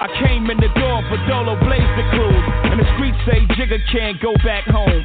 I came in the door for Dolo Blaze the cruise. And the streets say Jigga can't go back home.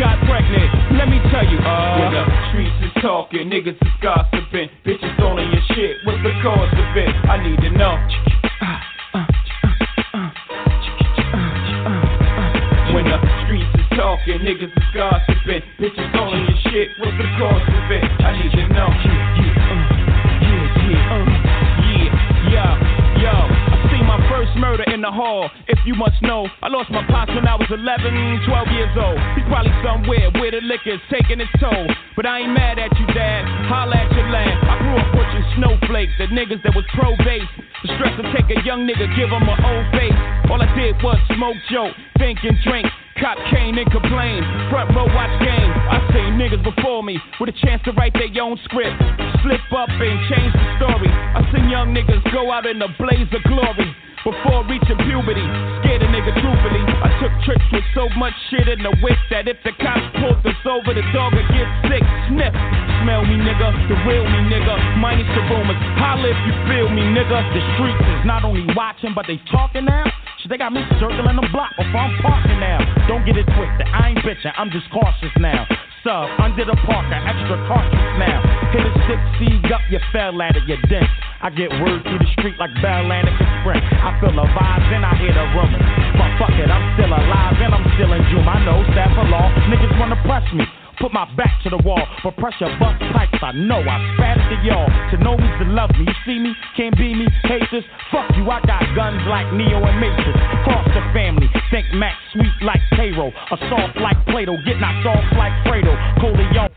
Got pregnant? Let me tell you, uh. When the streets is talking, niggas is gossiping. Bitches on your shit. What's the cause of it? I need to know. When the streets is talking, niggas is gossiping. Bitches on your shit. What's the cause of it? I need to know. Hall. If you must know, I lost my pops when I was 11, 12 years old. He's probably somewhere where the liquor's taking its toll. But I ain't mad at you, dad. Holla at your land. I grew up watching snowflakes, the niggas that was pro base. The stress to take a young nigga, give him an old face. All I did was smoke, joke, think and drink. Cop cane and complain. Front row watch game. I seen niggas before me with a chance to write their own script. Slip up and change the story. I seen young niggas go out in a blaze of glory. Before reaching puberty, scared a nigga truthfully. I took trips with so much shit in the whip that if the cops pulled us over, the dog would get sick. Sniff, smell me, nigga, the real me, nigga. Minus the rumors, holla if you feel me, nigga. The streets is not only watching, but they talking now. They got me circling the block before I'm parking now. Don't get it twisted, I ain't bitching, I'm just cautious now. Sub, under the parker, extra cautious now. Hit a six seed up, you fell at it, you dent. I get word through the street like Bell Sprint. I feel the vibes and I hear the rumors. But fuck it, I'm still alive and I'm still in June. I know staff of law, niggas wanna press me. Put my back to the wall, but pressure bust pipes. I know I spat it to y'all. To know me's to love me. You see me, can't be me, hate this. Fuck you, I got guns like Neo and Matrix. Cross the family, think Max sweet like Cairo. A soft like Plato, get knocked off like Fredo. Corleone.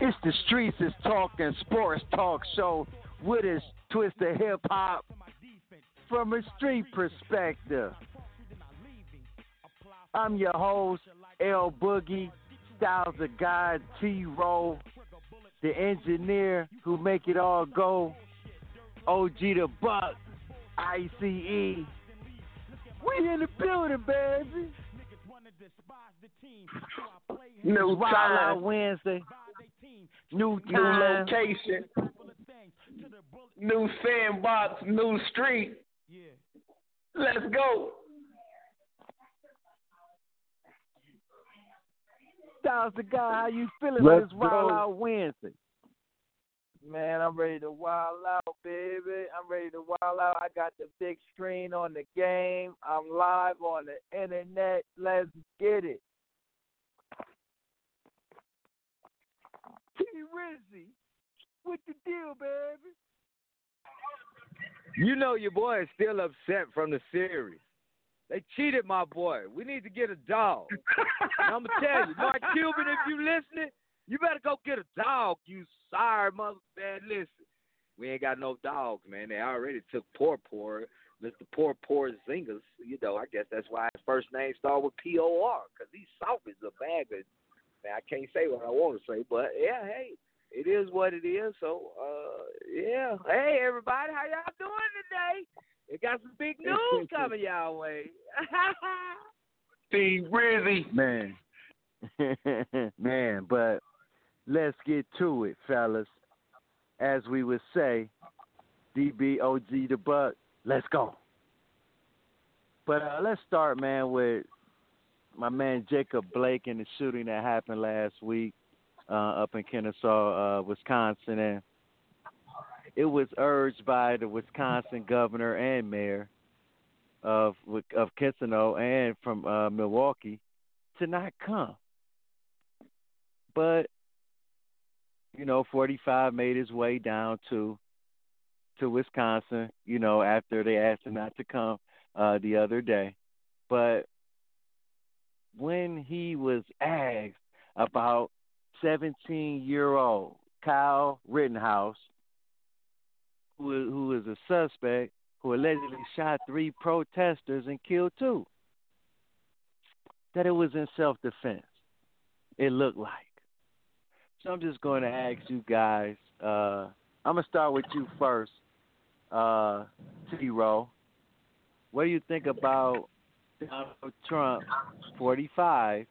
It's the streets is talking sports talk show with his twist of hip hop from a street perspective. I'm your host, El-Boogie, Styles of God, T-Ro, the engineer who make it all go, OG the Buck, ICE. We in the building, baby. New time, Wednesday. New new location, new sandbox, new street. Yeah, Let's go. Styles the guy, how you feeling Let's on this Wild go. Out Wednesday? Man, I'm ready to wild out, baby. I'm ready to wild out. I got the big screen on the game. I'm live on the internet. Let's get it. T Rizzy, what the deal, baby? You know your boy is still upset from the series. They cheated my boy. We need to get a dog. I'm gonna tell you, Mark Cuban, if you listening, you better go get a dog. You sorry mother man. Listen, we ain't got no dogs, man. They already took Poor Poor, Mr. Poor Poor Zingers. You know, I guess that's why his first name started with P O R, because he's soft as a bag of. Man, I can't say what I want to say, but yeah, hey, it is what it is. So, uh, yeah. Hey, everybody, how y'all doing today? We got some big news coming y'all way. Steve Rizzy. Man. Man, but let's get to it, fellas. As we would say, DBOG the buck, let's go. But uh, let's start, man, with my man Jacob Blake and the shooting that happened last week up in Kenosha, uh, Wisconsin, and it was urged by the Wisconsin governor and mayor of of Kenosha and from uh, Milwaukee to not come. But you know, 45 made his way down to to Wisconsin. You know, after they asked him not to come uh, the other day, but when he was asked about 17 year old Kyle Rittenhouse, who, who is a suspect who allegedly shot three protesters and killed two, that it was in self defense. It looked like. So I'm just going to ask you guys. Uh, I'm gonna start with you first, uh, T. Row. What do you think about Donald Trump, 45,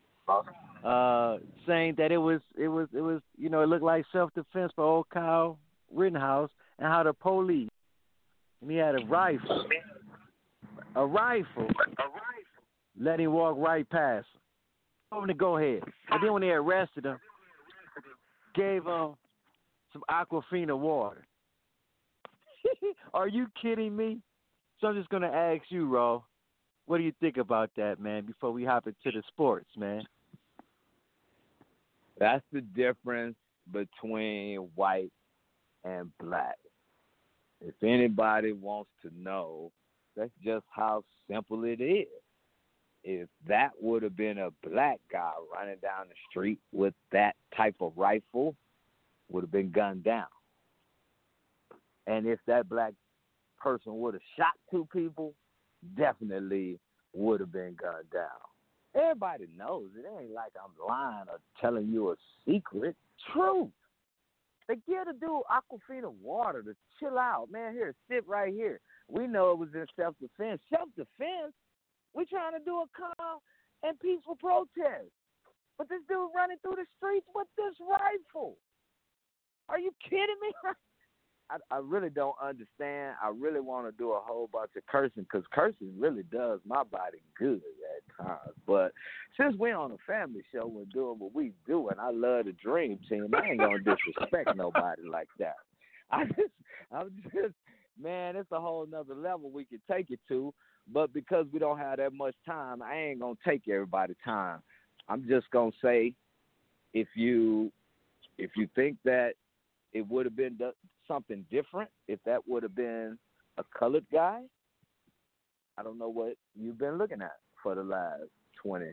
uh, saying that it was it was it was you know it looked like self defense for old Kyle Rittenhouse and how the police and he had a rifle, a rifle, a rifle, let him walk right past him. Told him to go ahead, and then when they arrested him, gave him some Aquafina water. Are you kidding me? So I'm just gonna ask you, Ro, what do you think about that, man? Before we hop into the sports, man. That's the difference between white and black. If anybody wants to know, that's just how simple it is. If that would have been a black guy running down the street with that type of rifle, would have been gunned down. And if that black person would have shot two people, definitely would have been gunned down. Everybody knows it. It ain't like I'm lying or telling you a secret. Truth. They give the dude Aquafina water to chill out. Man, here, sit right here. We know it was in self defense. Self defense? We're trying to do a calm and peaceful protest. But this dude running through the streets with this rifle. Are you kidding me? I, I really don't understand. I really want to do a whole bunch of cursing because cursing really does my body good at times. But since we're on a family show and doing what we do, and I love the Dream Team, I ain't gonna disrespect nobody like that. I just, I'm just, man, it's a whole nother level we could take it to. But because we don't have that much time, I ain't gonna take everybody time. I'm just gonna say, if you, if you think that it would have been something different if that would have been a colored guy. I don't know what you've been looking at for the last 20,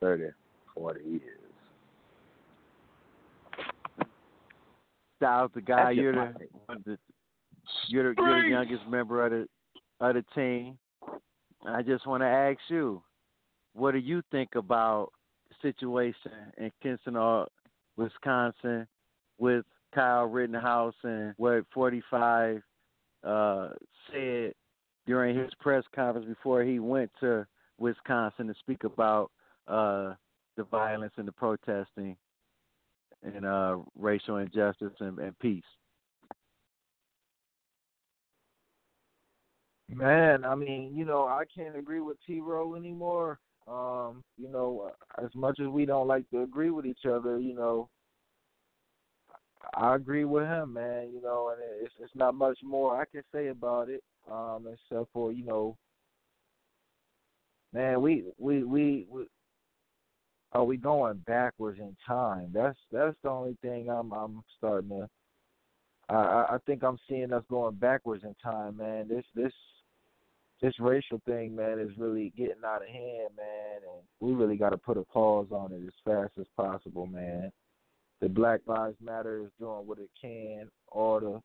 30, 40 years. Styles, the guy you're the, the, you're the you're the youngest member of the of the team. I just want to ask you, what do you think about the situation in Kenosha, Wisconsin, with Kyle Rittenhouse and what 45 uh, said during his press conference before he went to Wisconsin to speak about uh, the violence and the protesting and uh, racial injustice and, and peace. Man, I mean, you know, I can't agree with T. Row anymore. Um, you know, as much as we don't like to agree with each other, you know, I agree with him, man. You know, and it's it's not much more I can say about it, um, except for you know, man, we we we, we are we going backwards in time? That's that's the only thing I'm I'm starting to. I I think I'm seeing us going backwards in time, man. This this this racial thing, man, is really getting out of hand, man, and we really got to put a pause on it as fast as possible, man. The Black Lives Matter is doing what it can. All the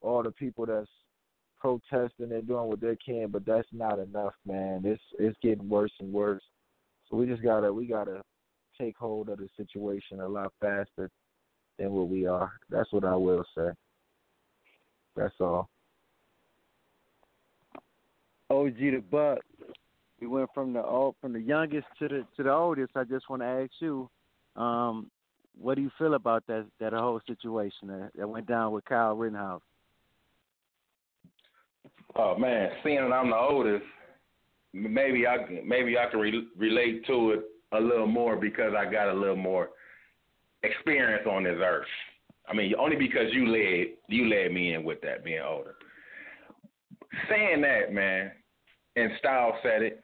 all the people that's protesting, they're doing what they can, but that's not enough, man. It's it's getting worse and worse. So we just gotta we gotta take hold of the situation a lot faster than what we are. That's what I will say. That's all. OG the Buck. We went from the old, from the youngest to the to the oldest. I just want to ask you, um, what do you feel about that that whole situation that, that went down with Kyle Rittenhouse? Oh man, seeing that I'm the oldest, maybe I maybe I can re- relate to it a little more because I got a little more experience on this earth. I mean, only because you led you led me in with that being older. Saying that, man, and Style said it.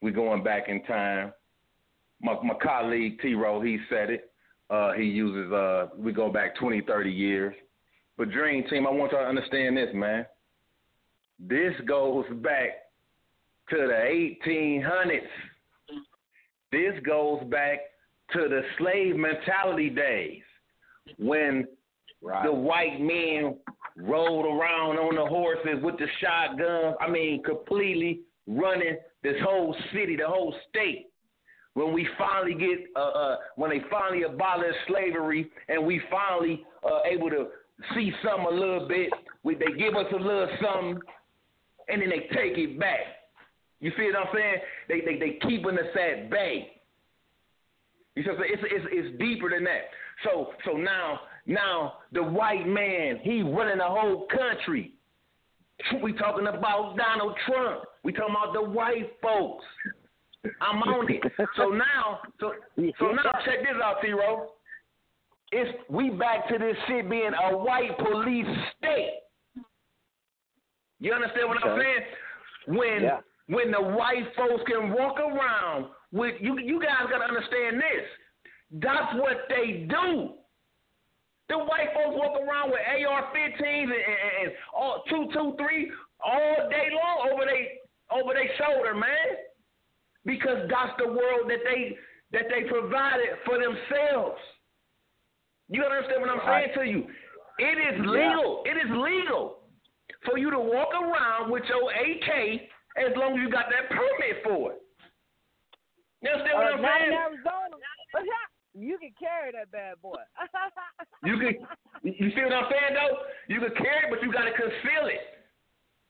We're going back in time. My my colleague T Row, he said it. Uh, he uses uh we go back 20, 30 years. But Dream Team, I want y'all to understand this, man. This goes back to the 1800s. This goes back to the slave mentality days when right. the white men rode around on the horses with the shotguns. I mean, completely running this whole city, the whole state. When we finally get, uh, uh, when they finally abolish slavery, and we finally uh, able to see some a little bit, we, they give us a little something, and then they take it back. You see what I'm saying? They they they keeping us at bay. You see, it's it's it's deeper than that. So so now now the white man he running the whole country. We talking about Donald Trump. We talking about the white folks. I'm on it. So now so so now check this out, T Row. It's we back to this shit being a white police state. You understand what okay. I'm saying? When yeah. when the white folks can walk around with you you guys gotta understand this. That's what they do. The white folks walk around with AR-15s and, and, and all two, two, three all day long over they over their shoulder, man. Because that's the world that they that they provided for themselves. You don't understand what I'm saying to you? It is legal. Yeah. It is legal for you to walk around with your AK as long as you got that permit for it. You understand what uh, I'm saying? In Arizona. You can carry that bad boy. you can. You see what I'm saying though? You can carry it, but you got to conceal it.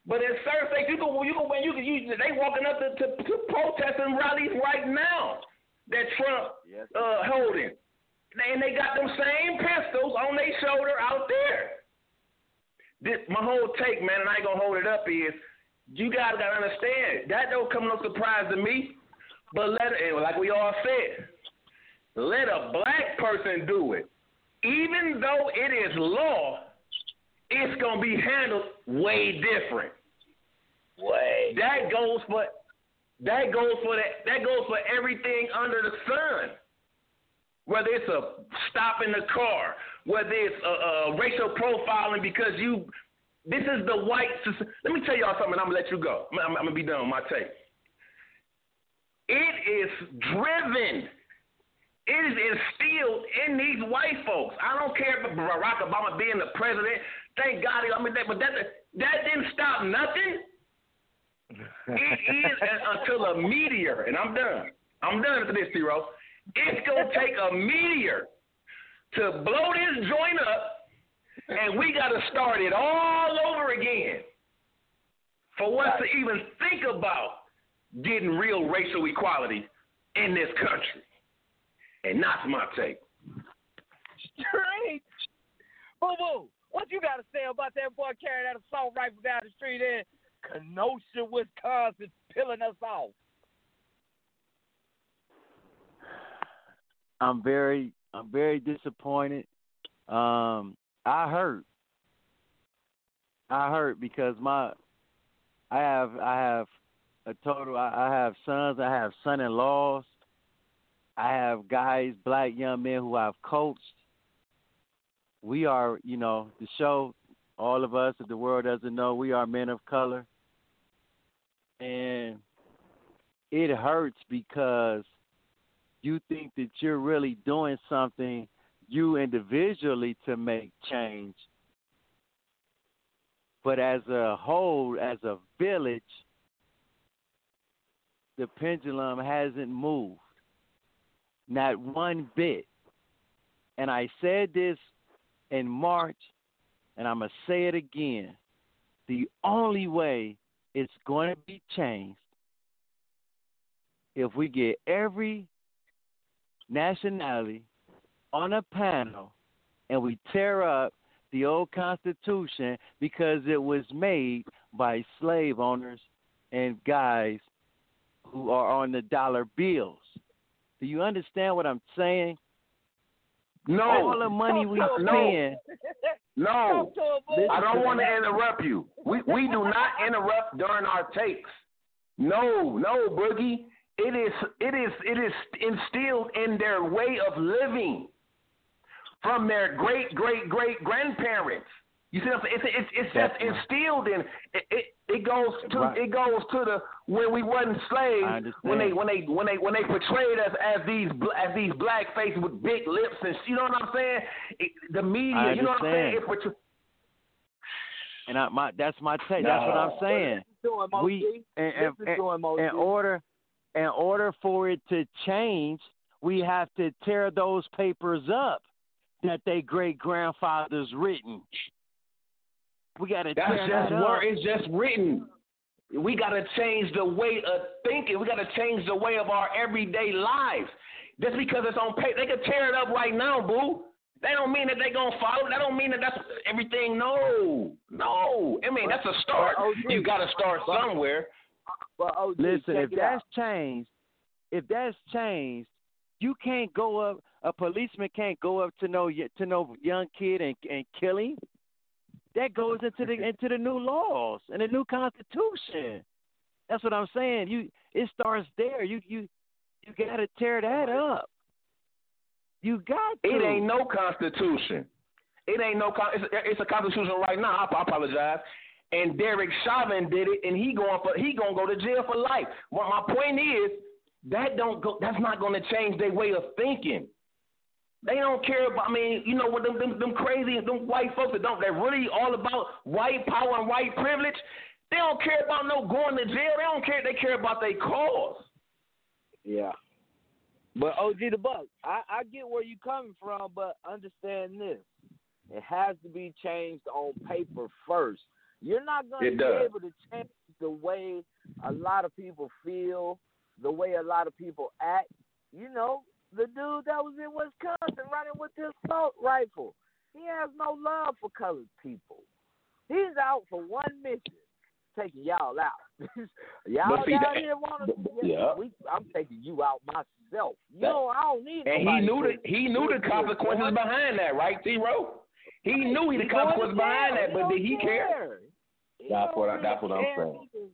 But in certain states, you can. You can. When you can. You, they walking up to, to, to protesting rallies right now that Trump yes. uh, holding, and they got them same pistols on their shoulder out there. This my whole take, man, and I ain't gonna hold it up. Is you guys gotta understand that don't come no surprise to me. But let it, like we all said, let a black person do it. Even though it is law, it's gonna be handled way different. That goes for that goes for that that goes for everything under the sun. Whether it's a stop in the car, whether it's a, a racial profiling because you, this is the white. Let me tell y'all something. I'm gonna let you go. I'm, I'm, I'm gonna be done with my take. It is driven it is instilled in these white folks. I don't care if Barack Obama being the president. Thank God. I mean, that, but that that didn't stop nothing. It is uh, until a meteor, and I'm done. I'm done with this, zero. It's gonna take a meteor to blow this joint up, and we got to start it all over again for us to even think about getting real racial equality in this country. And that's my take. Straight. Boo boo. What you got to say about that boy carrying that assault rifle down the street in Kenosha, Wisconsin, peeling us off? I'm very, I'm very disappointed. Um, I hurt. I hurt because my I have I have a total I, I have sons, I have son in laws, I have guys, black young men who I've coached. We are, you know, the show, all of us, if the world doesn't know, we are men of color. And it hurts because you think that you're really doing something you individually to make change. But as a whole, as a village, the pendulum hasn't moved. Not one bit. And I said this in March, and I'm going to say it again. The only way it's going to be changed if we get every nationality on a panel and we tear up the old Constitution because it was made by slave owners and guys who are on the dollar bills. Do you understand what I'm saying? No. All the money we no. spend. No. I don't want to interrupt you. We we do not interrupt during our takes. No, no, Boogie. It is it is it is instilled in their way of living from their great great great grandparents. You see, it's it's it's just instilled in it. It, it goes to right. it goes to the when we wasn't slaves when they when they when they when they portrayed us as these as these black faces with big lips and you know what I'm saying? It, the media, you know what I'm saying? It portray- and I, my that's my take. No. That's what I'm saying. Doing, we in, in, in order in order for it to change, we have to tear those papers up that they great grandfathers written. We got to That's just that where it's just written. We got to change the way of thinking. We got to change the way of our everyday lives. Just because it's on paper, they can tear it up right now, boo. They don't mean that they gonna follow. That don't mean that that's everything. No, no. I mean that's a start. You got to start somewhere. But OG, Listen, if that's out. changed, if that's changed, you can't go up. A policeman can't go up to no to no young kid and and kill him. That goes into the into the new laws and the new constitution. That's what I'm saying. You it starts there. You you you got to tear that up. You got to. It ain't no constitution. It ain't no. It's a, it's a constitution right now. I, I apologize. And Derek Chauvin did it, and he going for he gonna go to jail for life. What my point is, that don't go. That's not gonna change their way of thinking. They don't care about. I mean, you know what? Them, them, them crazy, them white folks that don't. They're really all about white power and white privilege. They don't care about no going to jail. They don't care. They care about their cause. Yeah. But OG the Buck, I, I get where you're coming from, but understand this: it has to be changed on paper first. You're not going to be able to change the way a lot of people feel, the way a lot of people act. You know, the dude that was in Wisconsin running with his assault rifle, he has no love for colored people. He's out for one mission, taking y'all out. y'all see, down that, here want to? Yeah. We, I'm taking you out myself. You know, I don't need. And he knew the he knew the consequences behind that, right, Zero? He knew he the consequences behind that, but did he care? That's what I, that's what I'm saying.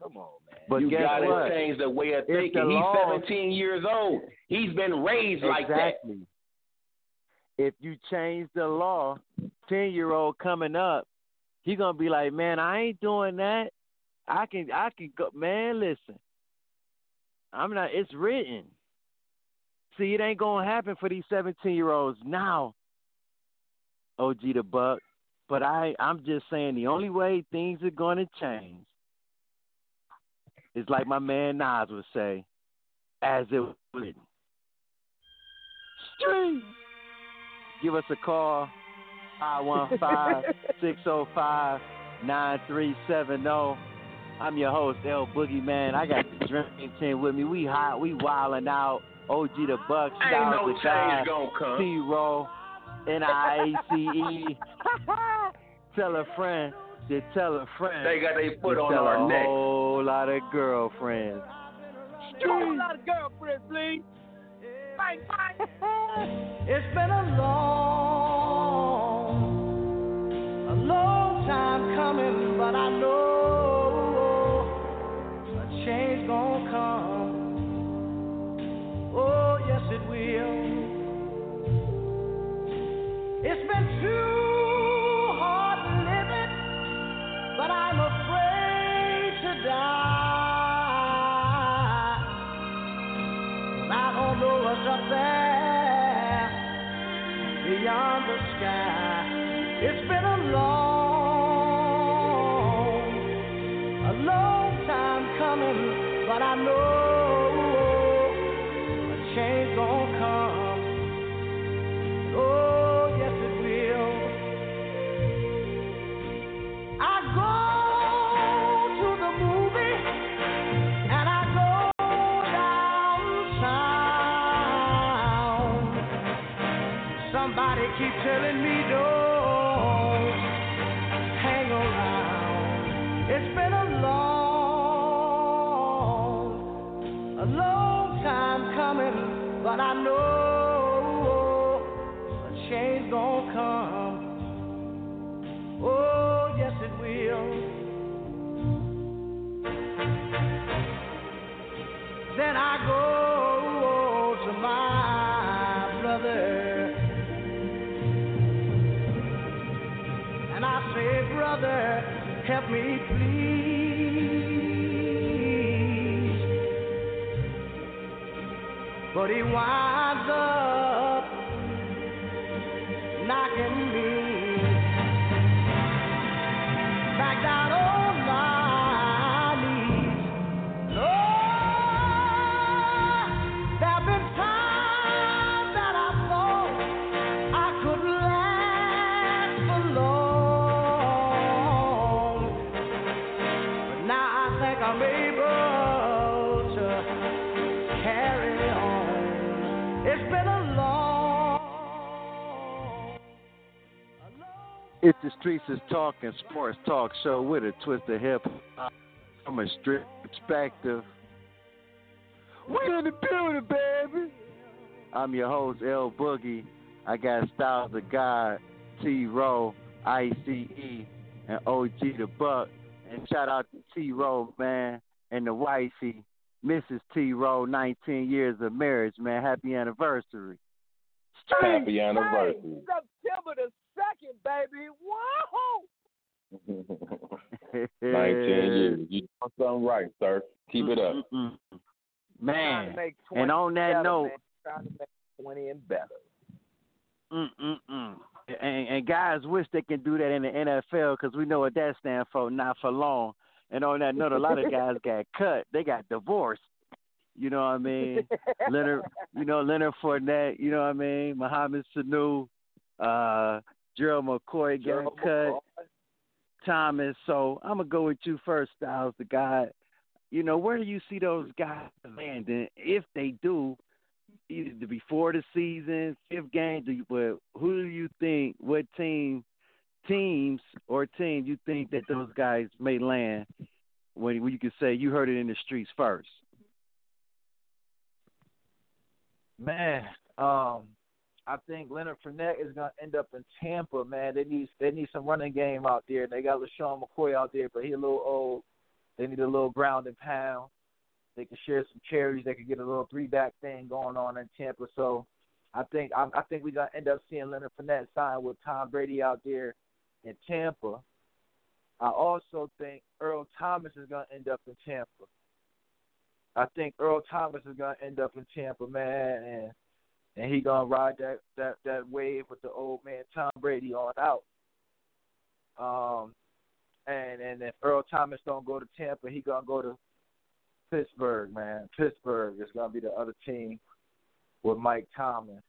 Come on, man. But you got to change the way of thinking. He's law. 17 years old. He's been raised like that. exactly. If you change the law, ten year old coming up, he gonna be like, man, I ain't doing that. I can, I can go, man. Listen, I'm not. It's written. See, it ain't gonna happen for these seventeen year olds now. OG the buck, but I, I'm just saying the only way things are gonna change is like my man Nas would say, as it was written. Street. Give us a call, 515-605-9370. I'm your host, El-Boogie Man. I got the drinking team with me. We hot, we wildin' out. OG the Buck, Ain't Styles no the guy, change gonna come. T-Ro, N I A C E. Tell a friend to tell a friend. They got their foot to on tell our a neck. whole lot of girlfriends. A whole lot of girlfriends, please. Bang, bang. It's been a long, a long time coming, but I know a change gonna come. Oh, yes, it will. It's been there beyond the sky. Keep telling me don't hang around. It's been a long, a long time coming, but I know winds up knocking me back down on my knees. Lord, there've been times that I thought I could last for long, but now I think I'm able It's the Streets is Talking Sports Talk Show with a twist of hip hop from a strict perspective. We in the building, baby. I'm your host, El-Boogie. I got Styles of God, T Row, ICE, and OG the Buck. And shout out to T Row, man, and the wifey, Mrs. T Row, 19 years of marriage, man. Happy anniversary. Happy anniversary. September the second, baby. Whoa! 19 years. You doing something right, sir. Keep it up. Man, to make and on that better, note, man. trying to make twenty and better. Mm-mm-mm. And, and guys wish they can do that in the NFL because we know what that stands for, not for long. And on that note, a lot of guys got cut. They got divorced. You know what I mean? Leonard, you know Leonard Fournette. You know what I mean? Mohamed Sanu, uh, Gerald McCoy got Gerald cut. McCoy. Thomas. So I'm gonna go with you first, Styles, the guy. You know, where do you see those guys landing if they do? Either before the season, fifth game, do you, but who do you think? What team, teams or team you think that those guys may land? When, when you can say you heard it in the streets first. Man, um, I think Leonard Fournette is gonna end up in Tampa. Man, they need they need some running game out there. They got LeSean McCoy out there, but he a little old. They need a little ground and pound. They can share some cherries. They can get a little three back thing going on in Tampa. So I think I, I think we're gonna end up seeing Leonard Fournette sign with Tom Brady out there in Tampa. I also think Earl Thomas is gonna end up in Tampa. I think Earl Thomas is gonna end up in Tampa, man, and and he gonna ride that that that wave with the old man Tom Brady on out. Um, and and if Earl Thomas don't go to Tampa, he gonna go to Pittsburgh, man. Pittsburgh is gonna be the other team with Mike Thomas.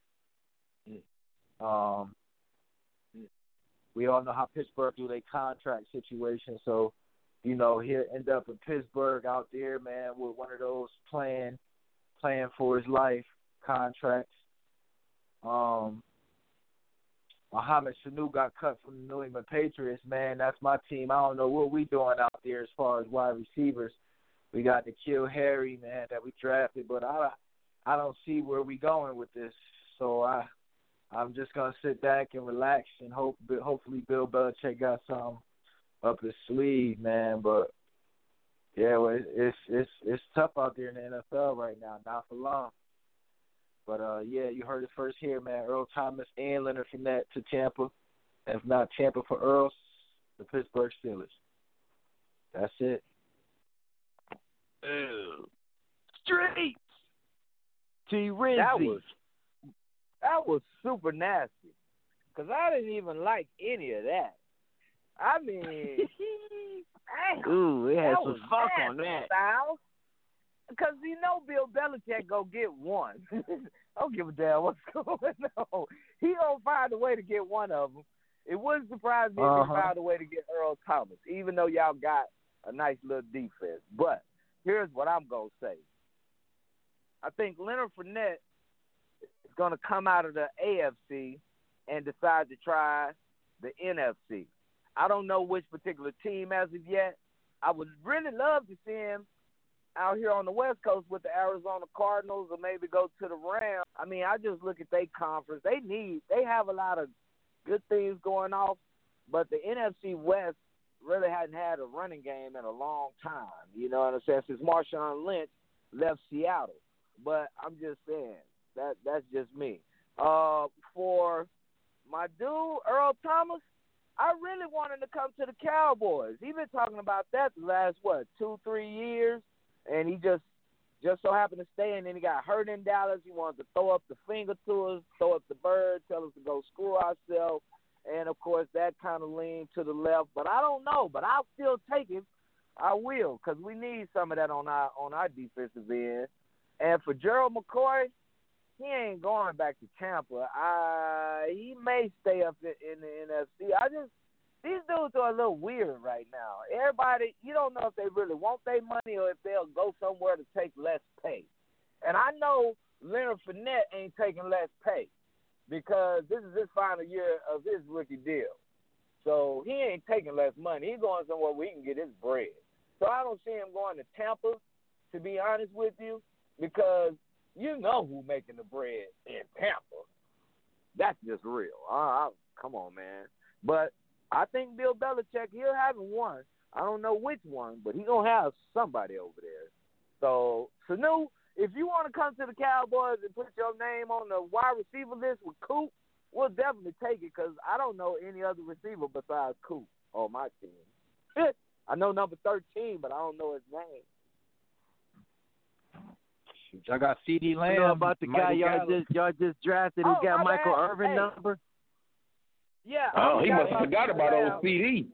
Um, we all know how Pittsburgh do their contract situation, so you know he'll end up in Pittsburgh out there, man, with one of those playing playing for his life contracts. Um, Mohamed Sanu got cut from the New England Patriots, man. That's my team. I don't know what we doing out there as far as wide receivers. We got the N'Keal Harry, man, that we drafted, but I I don't see where we going with this. So I I'm just gonna sit back and relax and hope hopefully Bill Belichick got some up his sleeve, man. But yeah, well, it's it's it's tough out there in the NFL right now. Not for long. But uh, yeah, you heard it first here, man. Earl Thomas and Leonard Fournette to Tampa. If not Tampa for Earl, the Pittsburgh Steelers. That's it. Ew. Streets. T. Rizzy. That was that was super nasty. Cause I didn't even like any of that. I mean, damn, Ooh, it had some was fuck nasty, on that. Styles. Cause you know Bill Belichick go get one. I don't give a damn what's going on. He gonna find a way to get one of them. It wouldn't surprise me if Uh-huh. he found a way to get Earl Thomas, even though y'all got a nice little defense. But here's what I'm gonna say. I think Leonard Fournette is gonna come out of the AFC and decide to try the NFC. I don't know which particular team as of yet. I would really love to see him out here on the West Coast with the Arizona Cardinals or maybe go to the Rams. I mean, I just look at their conference. They need they have a lot of good things going off, but the NFC West really hadn't had a running game in a long time. You know what I'm saying? Since Marshawn Lynch left Seattle. But I'm just saying that that's just me. Uh, for my dude Earl Thomas, I really want him to come to the Cowboys. He's been talking about that the last what two, three years, and he just just so happened to stay, and then he got hurt in Dallas. He wanted to throw up the finger to us, throw up the bird, tell us to go screw ourselves, and of course that kind of leaned to the left. But I don't know, but I'll still take him. I will, because we need some of that on our on our defensive end. And for Gerald McCoy, he ain't going back to Tampa. Uh, he may stay up in the NFC. I just these dudes are a little weird right now. Everybody, you don't know if they really want their money or if they'll go somewhere to take less pay. And I know Leonard Fournette ain't taking less pay because this is his final year of his rookie deal. So he ain't taking less money. He's going somewhere where he can get his bread. So I don't see him going to Tampa, to be honest with you, because you know who making the bread in Tampa. That's just real. Uh, come on, man. But I think Bill Belichick, he'll have one. I don't know which one, but he gonna have somebody over there. So, Sanu, if you want to come to the Cowboys and put your name on the wide receiver list with Coop, we'll definitely take it because I don't know any other receiver besides Coop on my team. I know number thirteen, but I don't know his name. I got CeeDee You Lamb. know about the guy Michael y'all Gallup. just y'all just drafted who Oh, got Michael bad. Irvin Hey. number? Yeah. Oh, he must have forgot about yeah. old CeeDee.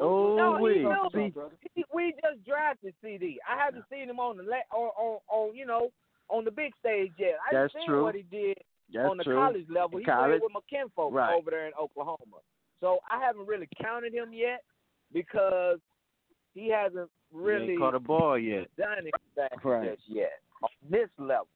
Oh, No, he wait. knew. See, He- we just drafted CeeDee. I haven't seen him on the la- on, on on you know on the big stage yet. I That's seen true. what he did that's on the true. college level. He College. played with McKinfolk Right. over there in Oklahoma. So I haven't really counted him yet because he hasn't really ain't caught a ball yet. done anything Right. just yet on this level.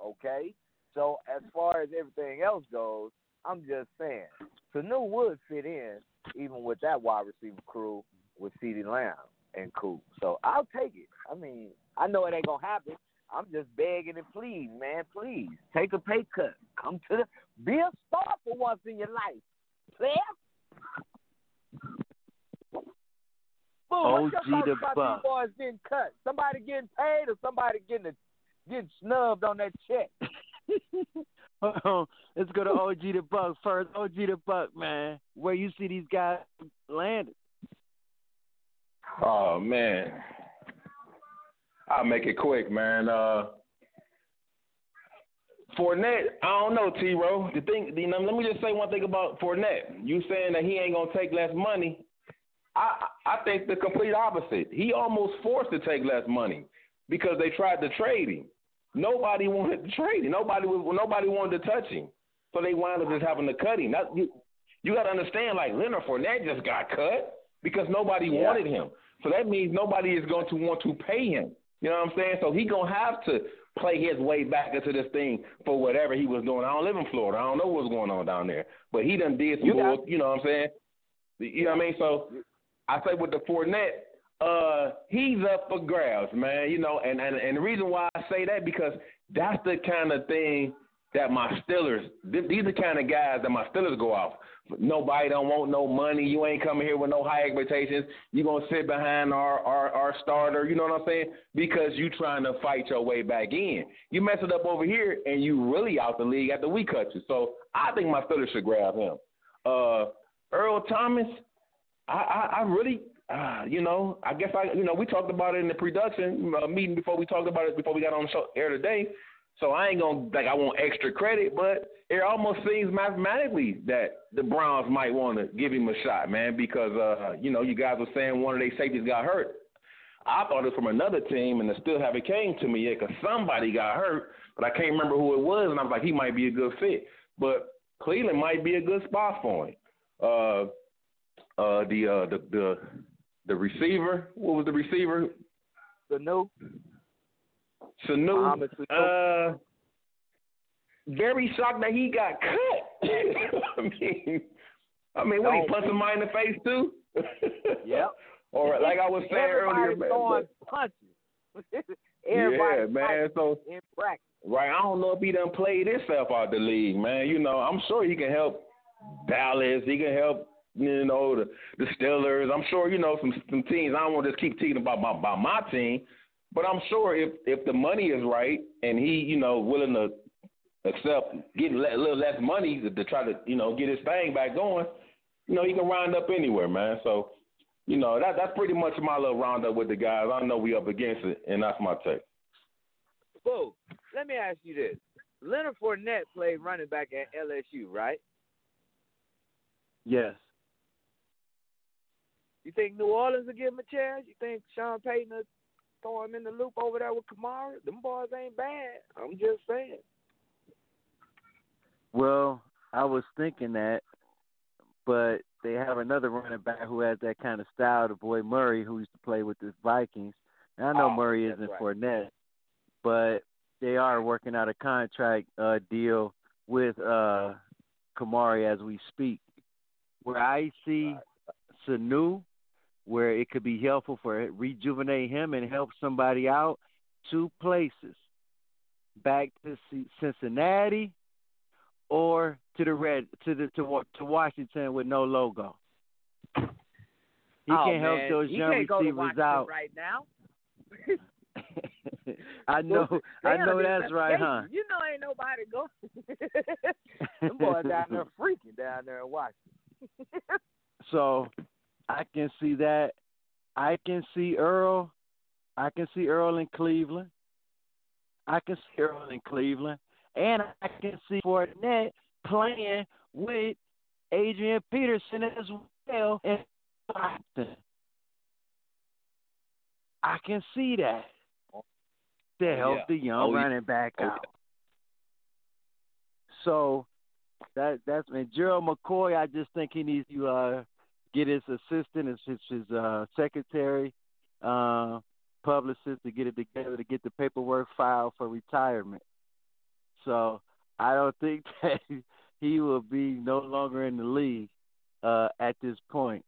Okay, so as far as everything else goes, I'm just saying so Sanu would fit in even with that wide receiver crew with CeeDee Lamb and Coop. So I'll take it. I mean, I know it ain't gonna happen. I'm just begging and pleading, man. Please take a pay cut. Come to the be a star for once in your life, player. Boom, what's your OG thoughts about these boys getting cut? Somebody getting paid or somebody getting a, getting snubbed on that check? Let's go to OG the Buck first. OG the Buck, man. Where you see these guys landed? Oh man, I'll make it quick, man. Uh, Fournette, I don't know, T. Row. The thing, know, let me just say one thing about Fournette. You saying that he ain't gonna take less money? I I think the complete opposite. He almost forced to take less money because they tried to trade him. Nobody wanted to trade him. Nobody was nobody wanted to touch him. So they wound up just having to cut him. That, you you got to understand, like Leonard Fournette just got cut because nobody Yeah. wanted him. So that means nobody is going to want to pay him. You know what I'm saying? So he gonna have to play his way back into this thing for whatever he was doing. I don't live in Florida. I don't know what's going on down there. But he done did some You got- you know what I'm saying? You know what I mean? So I say with the Fournette, uh, he's up for grabs, man. You know, and, and and the reason why I say that because that's the kind of thing that my Steelers. Th- these are the kind of guys that my Steelers go off. Nobody don't want no money. You ain't coming here with no high expectations. You gonna sit behind our, our our starter. You know what I'm saying? Because you trying to fight your way back in. You mess it up over here, and you really out the league after we cut you. So I think my Steelers should grab him. Uh, Earl Thomas. I I, I really. Uh, you know, I guess I, you know, we talked about it in the production uh, meeting before we talked about it before we got on the show air today. So I ain't gonna like I want extra credit, but it almost seems mathematically that the Browns might want to give him a shot, man, because uh, you know, you guys were saying one of their safeties got hurt. I thought it was from another team, and it still haven't came to me yet because somebody got hurt, but I can't remember who it was, and I was like, he might be a good fit. But Cleveland might be a good spot for him. Uh, uh, the uh, the the the receiver, what was the receiver? The new Sanu. Uh, very shocked that he got cut. I mean, I mean, what he punch somebody in the face too? yep. or like I was saying earlier, man. Throwing punches. Everybody yeah, man. So in practice. Right. I don't know if he done played himself out the league, man. You know, I'm sure he can help Dallas. He can help you know the the Steelers. I'm sure you know some some teams. I don't want to just keep teaching about my about my team, but I'm sure if if the money is right and he you know willing to accept getting a little less money to, to try to you know get his thing back going, you know he can round up anywhere, man. So you know that that's pretty much my little roundup with the guys. I know we up against it, and that's my take. Boo, let me ask you this: Leonard Fournette played running back at LSU, right? Yes. You think New Orleans will give him a chance? You think Sean Payton will throw him in the loop over there with Kamara? Them boys ain't bad. I'm just saying. Well, I was thinking that, but they have another running back who has that kind of style, the boy Murray, who used to play with the Vikings. And I know oh, Murray isn't right. Fournette, but they are working out a contract uh, deal with uh, Kamara as we speak. Where I see Sanu, where it could be helpful for it rejuvenate him and help somebody out, two places. Back to Cincinnati or to the red to the to to Washington with no logo. He oh, can help those he young receivers out. right now. I know, They I know that's right, huh? You know, ain't nobody going. Them boys down there freaking down there in Washington. So I can see that. I can see Earl. I can see Earl in Cleveland. I can see Earl in Cleveland. And I can see Fournette playing with Adrian Peterson as well in Washington. I can see that. To help yeah. the young Oh, running back Oh, yeah. out. So that that's and Gerald McCoy, I just think he needs to uh get his assistant, his his, his uh secretary, uh publicist to get it together to get the paperwork filed for retirement. So I don't think that he will be no longer in the league uh at this point.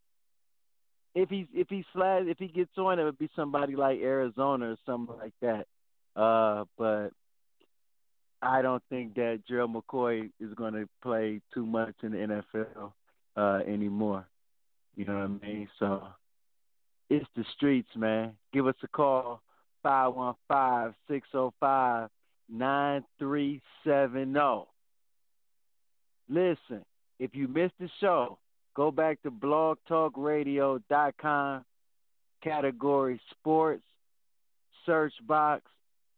If he's if he slides if he gets on it would be somebody like Arizona or something like that. Uh but I don't think that Gerald McCoy is going to play too much in the NFL uh, anymore. You know what I mean? So it's the streets, man. Give us a call, five one five six zero five nine three seven zero. Listen, if you missed the show, go back to blogtalkradio.com, category sports, search box,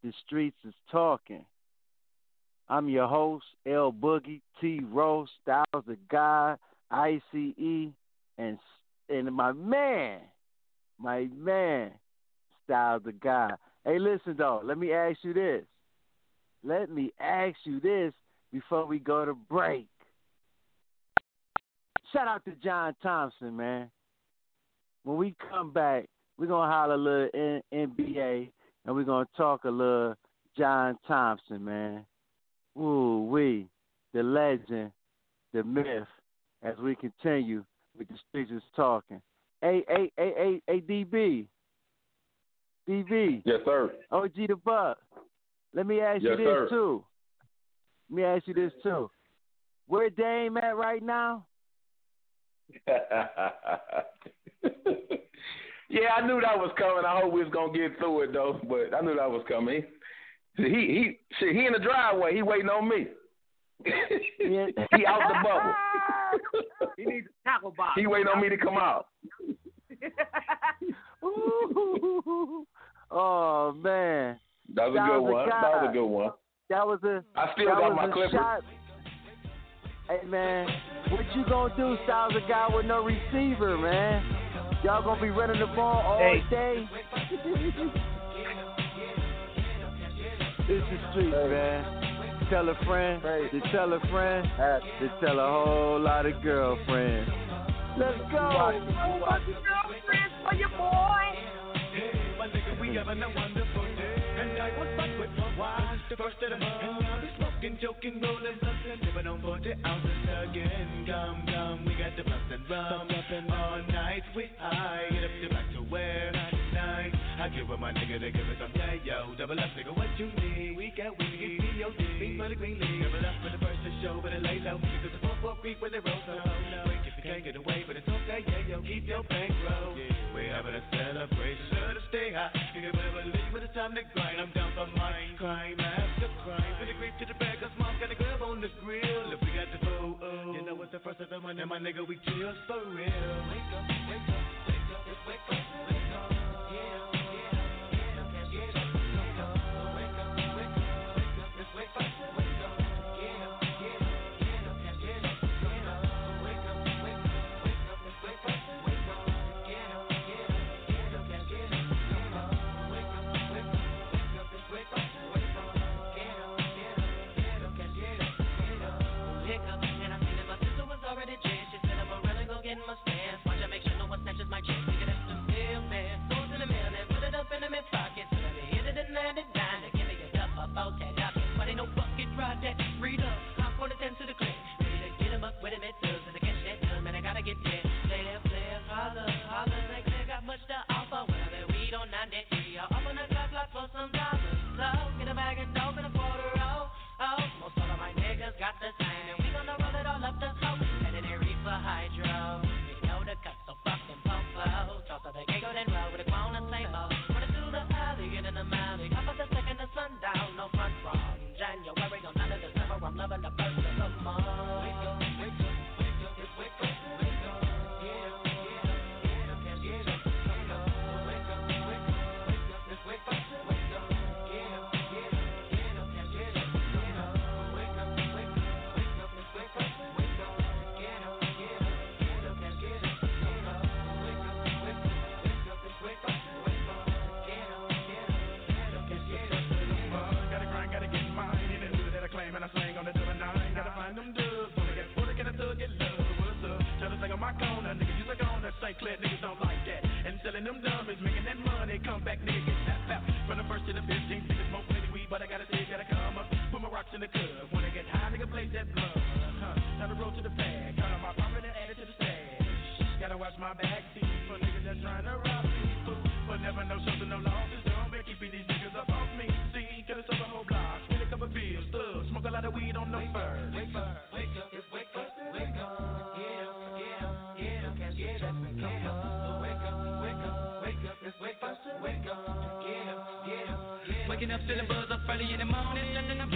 the streets is talking. I'm your host, El-Boogie, T Rose, Styles the God, ICE, and and my man, my man, Styles the guy. Hey, listen though, let me ask you this. Let me ask you this before we go to break. Shout out to John Thompson, man. When we come back, we're gonna holler a little N- NBA and we're gonna talk a little John Thompson, man. Ooh we the legend, the myth, as we continue with the is talking. Hey, hey, hey, hey, hey, DB. DB. Yes, sir. OG Da Buck. Let me ask Yes, you this sir. too. Let me ask you this too. Where Dame at right now? yeah, I knew that was coming. I hope we was gonna get through it though, but I knew that was coming. He he shit, he in the driveway. He waiting on me. He out the bubble. he needs a tackle box. He waiting on me to come out. oh man. That was a good one. That was a good one. That was a. I still got my clippers. Hey man, what you gonna do, Styles a guy with no receiver, man? Y'all gonna be running the ball all hey. day? this is street, hey. man. Tell a friend, hey. to tell a friend, to tell a whole lot of girlfriends. Let's go. Oh, my girlfriends for your boy. Hey, my nigga, we having a wonderful day. And I was back with my wife, the first of the month. And now we smoking, joking, rolling, busting, living on 40 ounces again. Come, come, we got the bus and rum. All night we high, get up to back to where night. I give up my nigga to give it some yeah, yo. Double up, nigga, what you need? We got weed, get P.O.D. Beat the green league. Double up for the first to show, but it lay low. Because the 4-4 creep when they roll so. Wait, if you can't get away, but it's okay, yeah, yo. Keep your bankroll. Yeah. We're having a celebration, to stay high. You can never believe when it's time to grind. I'm down for mine, crime after crime. For the creep to the back, cause mom got a grab on the grill. If we got the foe, oh, you know it's the first of the month, and my nigga, we chill for real. Wake up, freedom. Hop on the 10 to the click. get get 'em up with a mid and the. St. Clair niggas don't like that. And selling them diamonds, making that money, come back niggas. get out. From the first to the 15th, niggas smoke plenty weed, but I gotta say that I come up. Put my rocks in the club. When Waking up, feeling buzz up early in the morning. Something I'm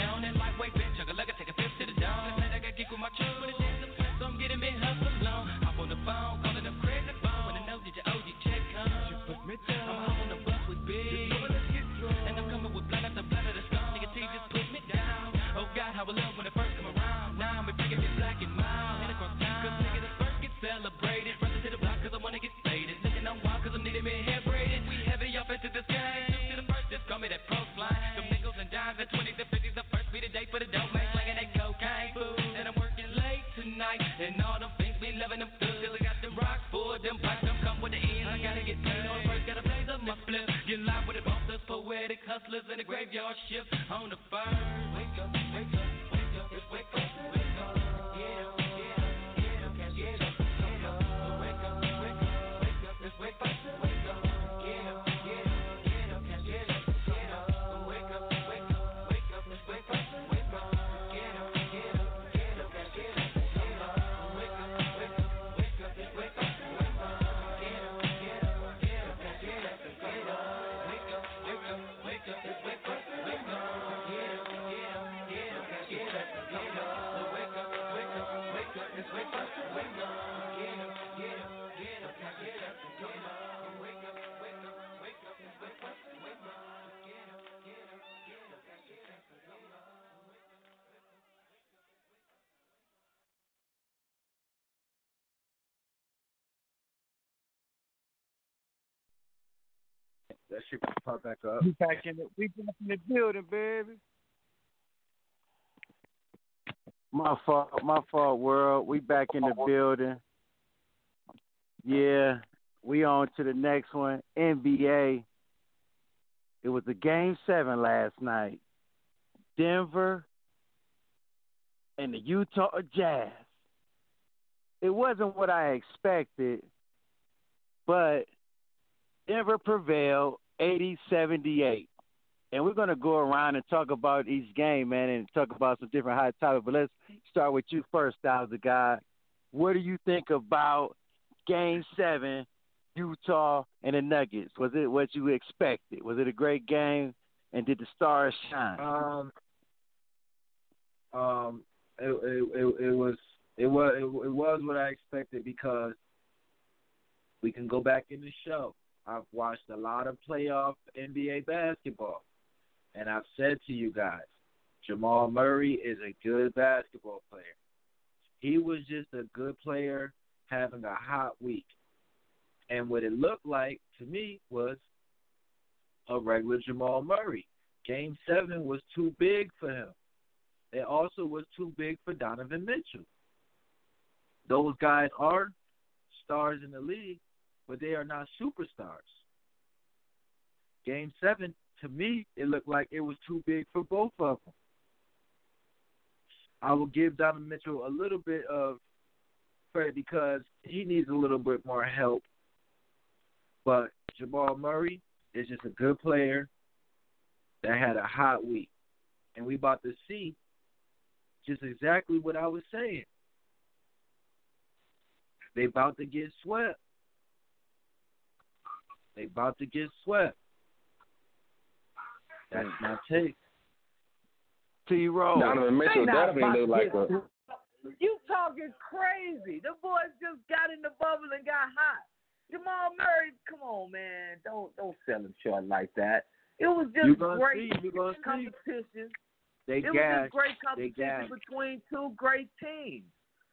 That shit can pop back up. We back in the we back in the building, baby. My fault, my fault, world. We back in the building. Yeah, we on to the next one. NBA. It was a game seven last night. Denver and the Utah Jazz. It wasn't what I expected, but Denver prevailed 80 78. And we're going to go around and talk about each game, man, and talk about some different hot topics. But let's start with you first, Styles the guy. What do you think about game seven, Utah and the Nuggets? Was it what you expected? Was it a great game? And did the stars shine? Um, um, it it, it, it was it was it, it was what I expected because we can go back in the show. I've watched a lot of playoff NBA basketball, and I've said to you guys, Jamal Murray is a good basketball player. He was just a good player having a hot week. And what it looked like to me was a regular Jamal Murray. Game seven was too big for him. It also was too big for Donovan Mitchell. Those guys are stars in the league, but they are not superstars. Game seven, to me, it looked like it was too big for both of them. I will give Donovan Mitchell a little bit of credit because he needs a little bit more help. But Jamal Murray is just a good player that had a hot week. And we about to see just exactly what I was saying. They about to get swept. They about to get swept. That's my take. T-Ro. Donovan Mitchell They definitely looked like a. You talking crazy. The boys just got in the bubble and got hot. Jamal Murray, come on, man. Don't don't sell him short like that. It was just great see, you gonna see. competition. They it was just great competition between two great teams.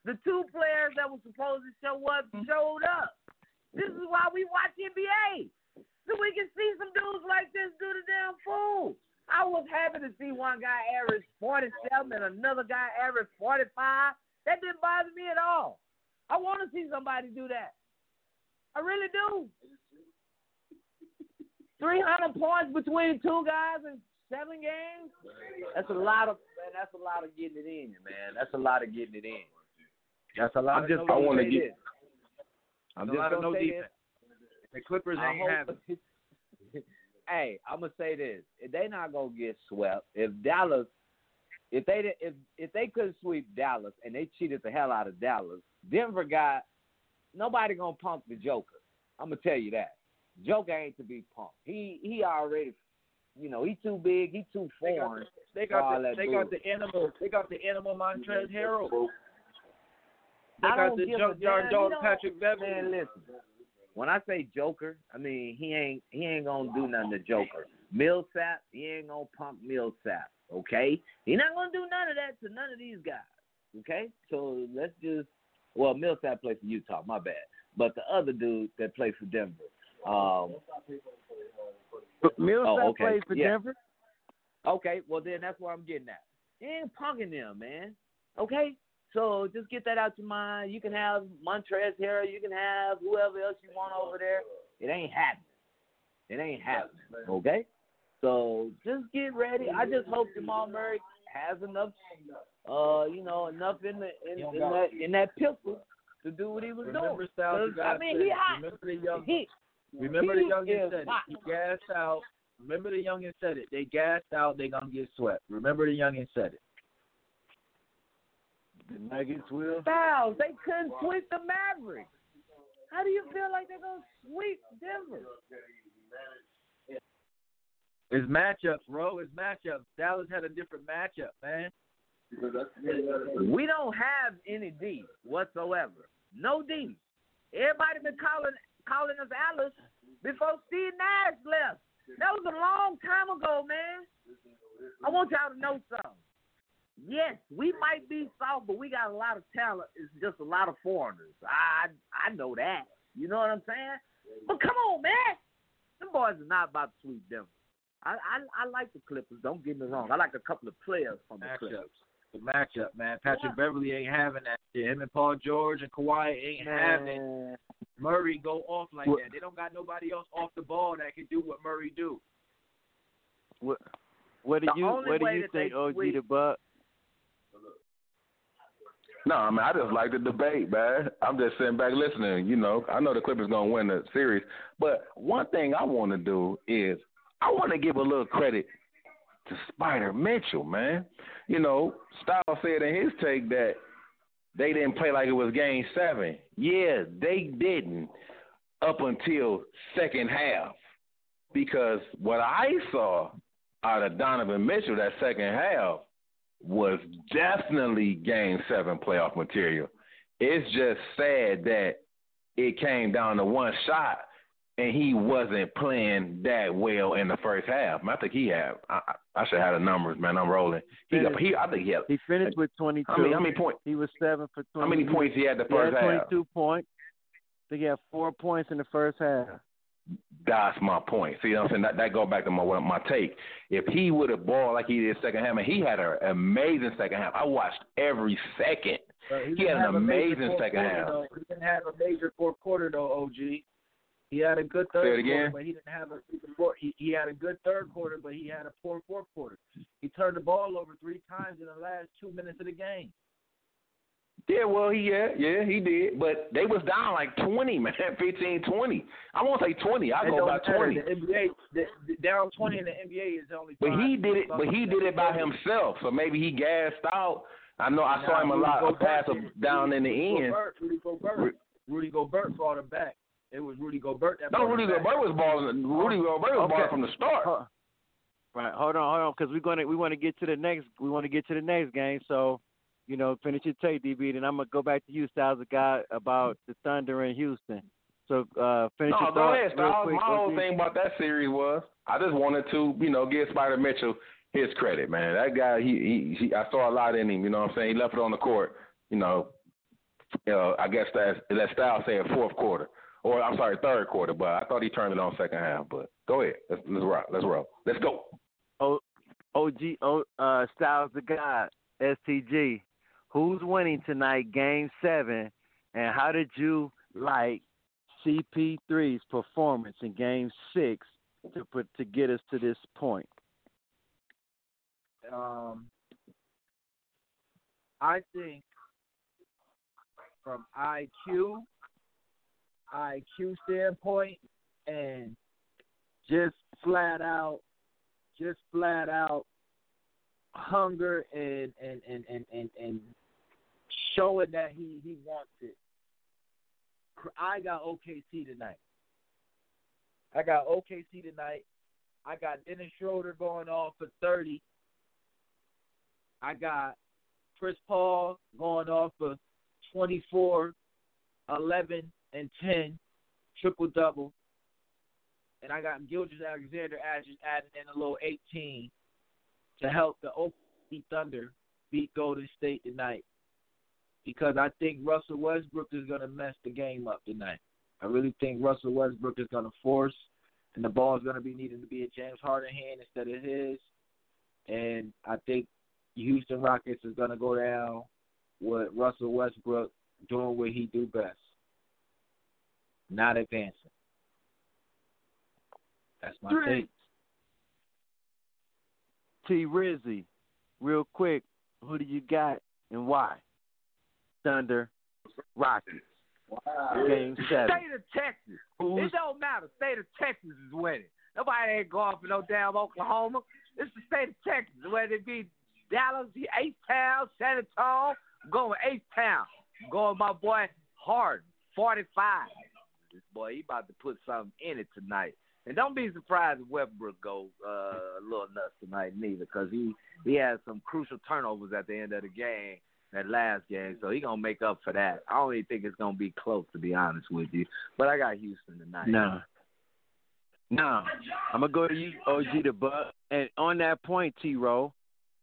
The two players that were supposed to show up Mm-hmm. showed up. This is why we watch NBA. So we can see some dudes like this do the damn fool. I was happy to see one guy average 47 and another guy average 45. That didn't bother me at all. I want to see somebody do that. I really do. 300 points between two guys in seven games. That's a lot of man. That's a lot of getting it in, man. That's a lot of getting it in. That's a lot I'm just I wanna say get-. I'm a just gonna no defense. The Clippers I ain't having. hey, I'm gonna say this: if they not gonna get swept, if Dallas, if they if if they couldn't sweep Dallas and they cheated the hell out of Dallas, Denver got nobody gonna punk the Joker. I'm gonna tell you that. Joker ain't to be punked. He he already, you know, he too big. He too They got, foreign. they got the, they got the animal they got the animal Montrezl Harrell. They I got don't the junkyard dog Patrick Beverley. Man, listen. When I say Joker, I mean he ain't he ain't gonna do nothing to Joker. Millsap, he ain't gonna pump Millsap. Okay, he not gonna do none of that to none of these guys. Okay, so let's just well Millsap plays for Utah, my bad. But the other dude that plays for Denver, um, Millsap Oh, okay. plays for Yeah. Denver. Okay, well then that's where I'm getting at. You ain't punking them, man. Okay? So just get that out your mind. You can have Montrez here, you can have whoever else you want over there. It ain't happening. It ain't happening. Okay? So just get ready. I just hope Jamal Murray has enough uh, you know, enough in the in, in that in that pistol to do what he was Remember doing. You I mean he hot. Remember the young He Remember he the youngin said it. He gassed out. Remember the youngin said it. They gassed out. They gonna get swept. Remember the youngin said it. The Nuggets will. Styles, they couldn't sweep the Mavericks. How do you feel like they're gonna sweep Denver? It's matchups, bro. It's matchups. Dallas had a different matchup, man. We don't have any D whatsoever. No D. Everybody been calling calling us Alice before Steve Nash left. That was a long time ago, man. I want y'all to know something. Yes, we might be soft, but we got a lot of talent. It's just a lot of foreigners. I I know that. You know what I'm saying? But come on, man. Them boys are not about to sweep Denver. I, I I like the Clippers. Don't get me wrong. I like a couple of players from the Clippers. The matchup, man. Patrick Beverley ain't having that shit. Him and Paul George and Kawhi ain't having Murray go off like What- that. They don't got nobody else off the ball that can do what Murray do. What what do The you what do you think, OG sweep- the Buck? No, I mean I just like the debate, man. I'm just sitting back listening. You know, I know the Clippers gonna win the series, but one thing I want to do is I want to give a little credit to Spider Mitchell, man. You know, Styles said in his take that they didn't play like it was Game Seven. Yeah, they didn't up until second half because what I saw out of Donovan Mitchell that second half was definitely game seven playoff material. It's just sad that it came down to one shot and he wasn't playing that well in the first half. I think he had. I, I should have the numbers, man. I'm rolling. He, got, he I think he had. He finished with twenty two. How many? How many points? He was seven for twenty. How many points he had the He had first twenty half? 22 points. I think he had four points in the first half. That's my point. See, what I'm saying that that go back to my my take. If he would have balled like he did second half, and he had an amazing second half. I watched every second. But He had an have a major amazing second half. Though. He didn't have a major fourth quarter though, OG. He had a good third quarter, but he didn't have a he, he had a good third quarter, but he had a poor fourth quarter. He turned the ball over three times in the last two minutes of the game. Yeah, well, he yeah, yeah, he did. But they was down like 20, man, 15, 20. I won't say 20. I go don't about 20. The NBA the, the down twenty in the NBA is only. But he did it. But he did it by himself. So maybe he gassed out. I know I saw him a Rudy lot Gobert pass did him it. down in the Rudy end. Gobert, Rudy Gobert. Rudy Gobert brought him back. It was Rudy Gobert that No, Rudy him back. Gobert was balling. Rudy Gobert was Okay. balling from the start. Huh. Right, hold on, hold on, because we're gonna we want to get to the next we want to get to the next game. So, you know, finish your take, DB, and I'm gonna go back to you, Styles, a guy about the Thunder in Houston. So, uh, finish No, your go ahead, Styles. quick. My whole thing about that series was I just wanted to, you know, give Spider Mitchell his credit, man. That guy, he, he, he I saw a lot in him. You know what I'm saying? He left it on the court. You know, uh, I guess that that style said fourth quarter, or I'm sorry, third quarter. But I thought he turned it on second half. But go ahead, let's let's rock, let's roll, let's go. O, OG, o, uh, Styles the God, STG. Who's winning tonight, Game Seven, and how did you like CP3's performance in Game Six to put to get us to this point? um, I think from IQ, IQ standpoint, and just flat out, just flat out hunger and and and and and, and showing that he he wants it. I got OKC tonight. I got OKC tonight. I got Dennis Schroeder going off for thirty. I got Chris Paul going off for 24, 11, and 10, triple double. And I got Gilgeous-Alexander adding, in a little 18 to help the OKC Thunder beat Golden State tonight. Because I think Russell Westbrook is going to mess the game up tonight. I really think Russell Westbrook is going to force, and the ball is going to be needing to be a James Harden hand instead of his. And I think Houston Rockets is going to go down with Russell Westbrook doing what he do best, not advancing. That's my Three. take. T Rizzy, real quick, who do you got and why? Thunder, Rockets, Game Seven. State of Texas. It don't matter. State of Texas is winning. Nobody ain't going for no damn Oklahoma. It's the state of Texas. Whether it be Dallas, H Town, San Antonio, I'm going H Town. Going my boy Harden, 45. This boy, he about to put something in it tonight. And don't be surprised if Westbrook goes uh, a little nuts tonight neither, because he he had some crucial turnovers at the end of the game, that last game. So he gonna make up for that. I don't even think it's gonna be close, to be honest with you. But I got Houston tonight. No. No. I'm gonna go to you, OG Da Buck. And on that point, T-Ro,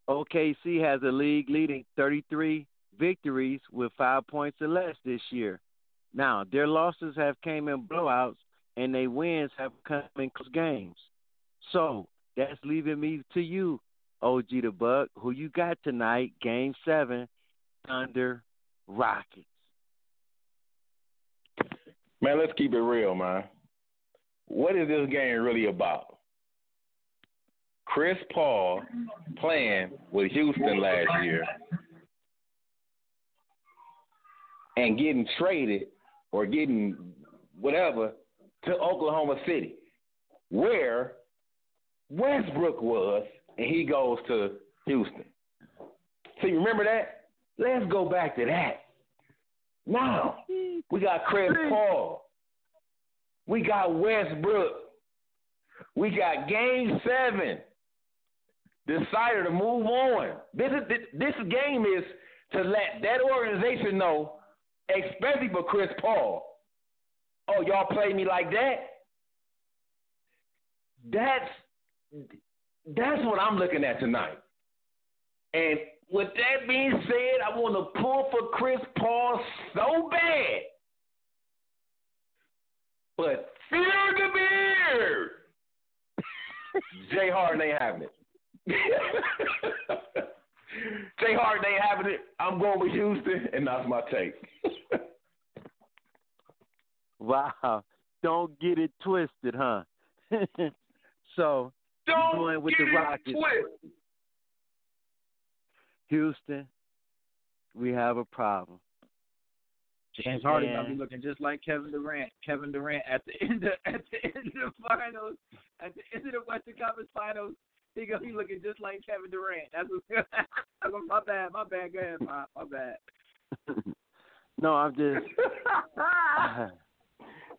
OKC has a league leading 33 victories with five points or less this year. Now their losses have came in blowouts, and they wins have come in close games. So that's leaving me to you, OG Da Buck. Who you got tonight? Game seven, Thunder Rockets. Man, let's keep it real, man. What is this game really about? Chris Paul playing with Houston last year and getting traded or getting whatever to Oklahoma City, where Westbrook was, and he goes to Houston. So you remember that? Let's go back to that. Now mm-hmm. we got Chris mm-hmm. Paul. We got Westbrook. We got Game Seven. Decided to move on. This is this game is to let that organization know, especially for Chris Paul. Oh, y'all play me like that? That's that's what I'm looking at tonight. And with that being said, I want to pull for Chris Paul so bad. But fear the beard. Jay Harden ain't having it. Jay Harden ain't having it. I'm going with Houston, and that's my take. wow. Don't get it twisted, huh? so, Don't going with get the it Rockets. twisted. Houston, we have a problem. James Harden gonna be looking just like Kevin Durant. Kevin Durant at the end of at the end of the finals, at the end of the Western Conference Finals, he gonna be looking just like Kevin Durant. That's what, my bad, my bad. Go ahead, my, my bad. no, I'm just.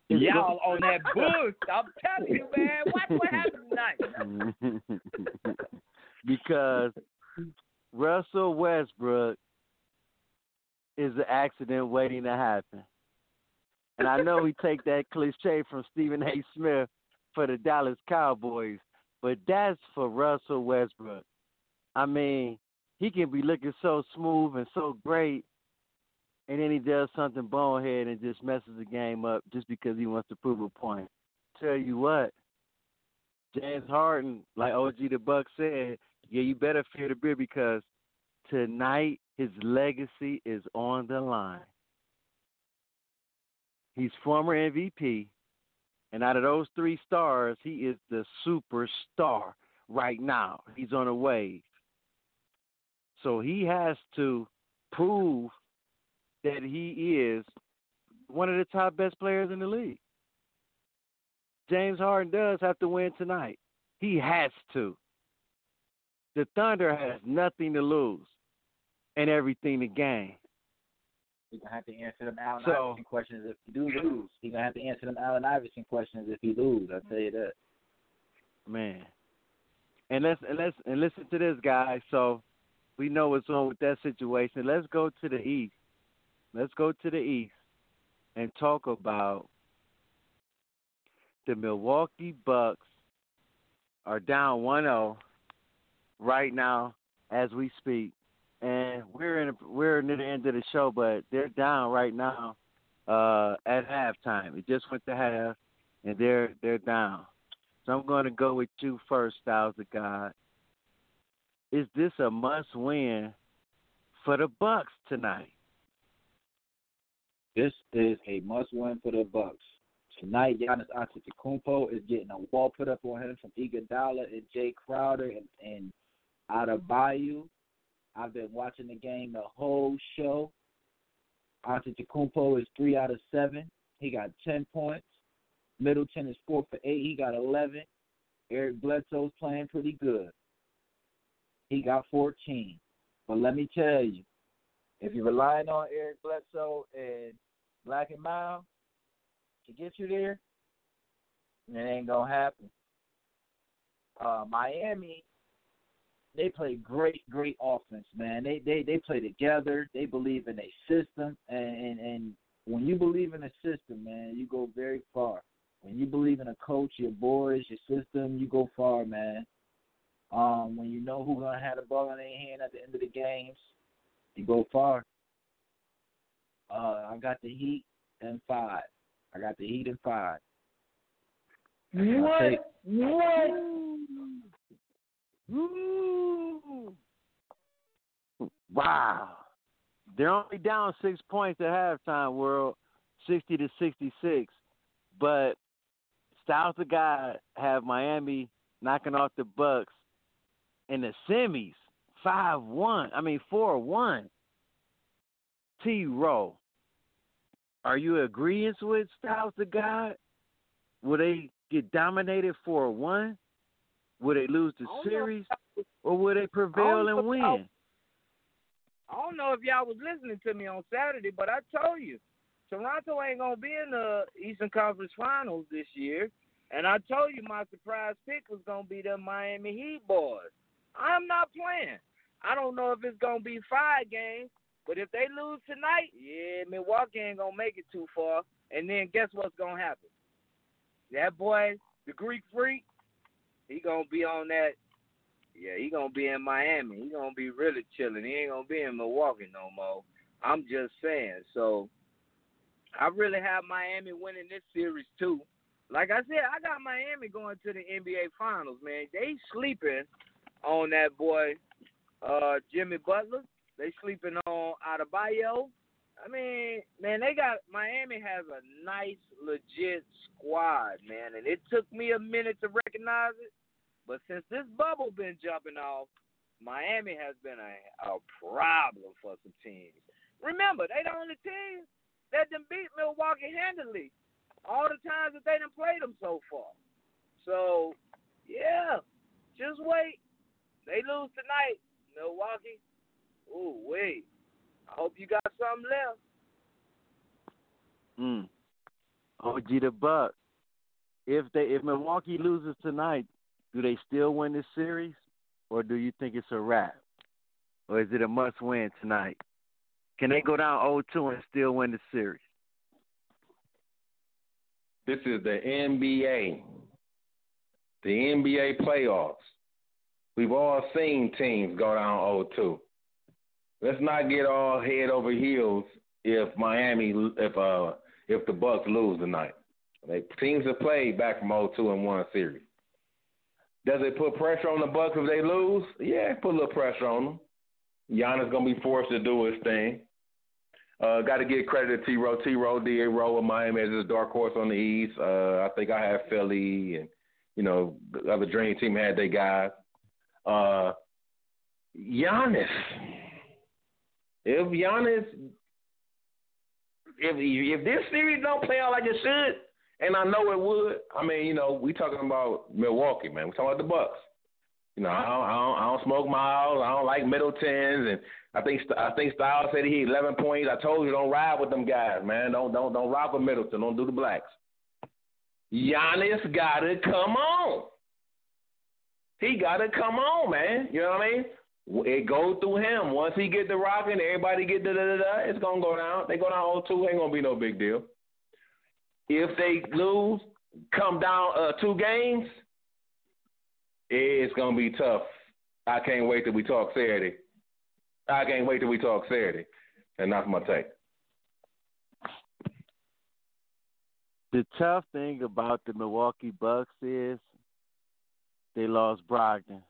Y'all on that boost. I'm telling you, man. Watch what happens tonight. because Russell Westbrook is an accident waiting to happen. And I know we take that cliche from Stephen A. Smith for the Dallas Cowboys, but that's for Russell Westbrook. I mean, he can be looking so smooth and so great, and then he does something bonehead and just messes the game up just because he wants to prove a point. Tell you what, James Harden, like OG Da Buck said, yeah, you better fear the beer because tonight his legacy is on the line. He's former MVP, and out of those three stars, he is the superstar right now. He's on a wave. So he has to prove that he is one of the top best players in the league. James Harden does have to win tonight. He has to. The Thunder has nothing to lose and everything to gain. He's gonna have to answer them Allen So- Iverson questions if he do lose. He's gonna have to answer them Allen Iverson questions if he lose. I'll tell you that. Man. And let's and let's and listen to this guy. So we know what's on with that situation. Let's go to the east. Let's go to the east and talk about the Milwaukee Bucks are down 1-0 right now as we speak. And we're in a, we're near the end of the show, but they're down right now uh, at halftime. It just went to half, and they're they're down. So I'm going to go with you first, Styles of God. Is this a must-win for the Bucks tonight? This is a must-win for the Bucks. Tonight, Giannis Antetokounmpo is getting a wall put up on him from Iguodala and Jae Crowder and, and Adebayo. I've been watching the game the whole show. Antetokounmpo is three out of seven. He got ten points. Middleton is four for eight. He got eleven. Eric Bledsoe's playing pretty good. He got fourteen. But let me tell you, if you're relying on Eric Bledsoe and Black and Mild to get you there, it ain't gonna happen. Uh, Miami, they play great, great offense, man. They they they play together. They believe in a system, and, and and when you believe in a system, man, you go very far. When you believe in a coach, your boys, your system, you go far, man. Um, when you know who's gonna have the ball in their hand at the end of the games, you go far. Uh, I got the Heat and five. I got the Heat and five. What? take- What? Wow. They're only down six points at halftime, world, sixty to sixty six. But Styles the guy have Miami knocking off the Bucks in the semis. Five one. I mean four one. T-Ro. Are you agreeing with Styles the God? Will they get dominated four one? Will they lose the I don't know. series? Or will they prevail and I- win? I don't know if y'all was listening to me on Saturday, but I told you Toronto ain't gonna be in the Eastern Conference Finals this year, and I told you my surprise pick was gonna be the Miami Heat boys. I'm not playing. I don't know if it's gonna be five games, but if they lose tonight, yeah, Milwaukee ain't gonna make it too far. And then guess what's gonna happen? That boy, the Greek freak, he gonna be on that yeah, he gonna be in Miami. He gonna be really chilling. He ain't gonna be in Milwaukee no more. I'm just saying. So I really have Miami winning this series too. Like I said, I got Miami going to the NBA Finals, man. They sleeping on that boy, uh, Jimmy Butler. They sleeping on Adebayo. I mean, man, they got Miami has a nice, legit squad, man, and it took me a minute to recognize it. But since this bubble been jumping off, Miami has been a, a problem for some teams. Remember, they the only team that done beat Milwaukee handily all the times that they done played them so far. So, yeah, just wait. They lose tonight, Milwaukee. Ooh, wait. I hope you got something left. Mm. OG Da Buck. If they if Milwaukee loses tonight, do they still win this series, or do you think it's a wrap, or is it a must win tonight? Can they go down 0-2 and still win the series? This is the NBA. The NBA playoffs. We've all seen teams go down 0-2. Let's not get all head over heels if Miami if uh if the Bucks lose tonight. They, teams have played back from 0-2 and one series. Does it put pressure on the Bucks if they lose? Yeah, put a little pressure on them. Giannis gonna be forced to do his thing. Uh, got to give credit to T-Ro. T. Rowe did roll with Miami as his dark horse on the East. Uh, I think I had Philly, and you know the other Dream Team had their guys. Uh, Giannis. If Giannis, if if this series don't play out like it should, and I know it would, I mean, you know, we talking about Milwaukee, man. We talking about the Bucks. You know, I don't, I don't, I don't smoke miles. I don't like Middletons, and I think I think Styles said he had 11 points. I told you don't ride with them guys, man. Don't don't don't rock with Middleton. Don't do the blacks. Giannis gotta come on. He gotta come on, man. You know what I mean? It goes through him. Once he get the rocking, everybody get da da da da. It's gonna go down. They go down 0-2, ain't gonna be no big deal. If they lose, come down uh, two games, it's gonna be tough. I can't wait till we talk Saturday. I can't wait till we talk Saturday. And that's my take. The tough thing about the Milwaukee Bucks is they lost Brogdon.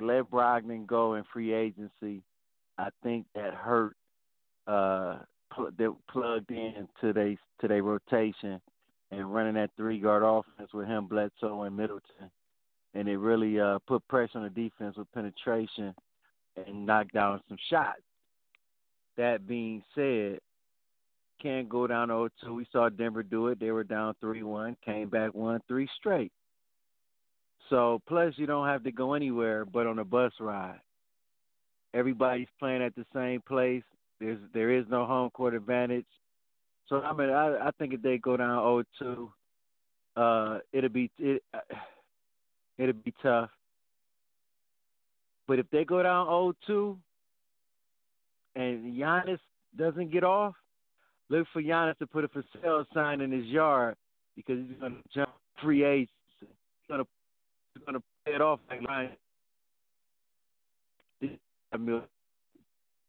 Let Brogdon go in free agency. I think that hurt. Uh, they plugged in to they to their rotation and running that three guard offense with him, Bledsoe, and Middleton, and it really uh, put pressure on the defense with penetration and knocked down some shots. That being said, can't go down 0-2. We saw Denver do it. They were down 3-1, came back 1-3 straight. So, plus you don't have to go anywhere but on a bus ride. Everybody's playing at the same place. There's there is no home court advantage. So I mean, I I think if they go down 0-2, uh, it'll be it, it'll be tough. But if they go down 0-2 and Giannis doesn't get off, look for Giannis to put a for sale sign in his yard because he's going to jump free agents. He's going to he's going to pay it off like Ryan.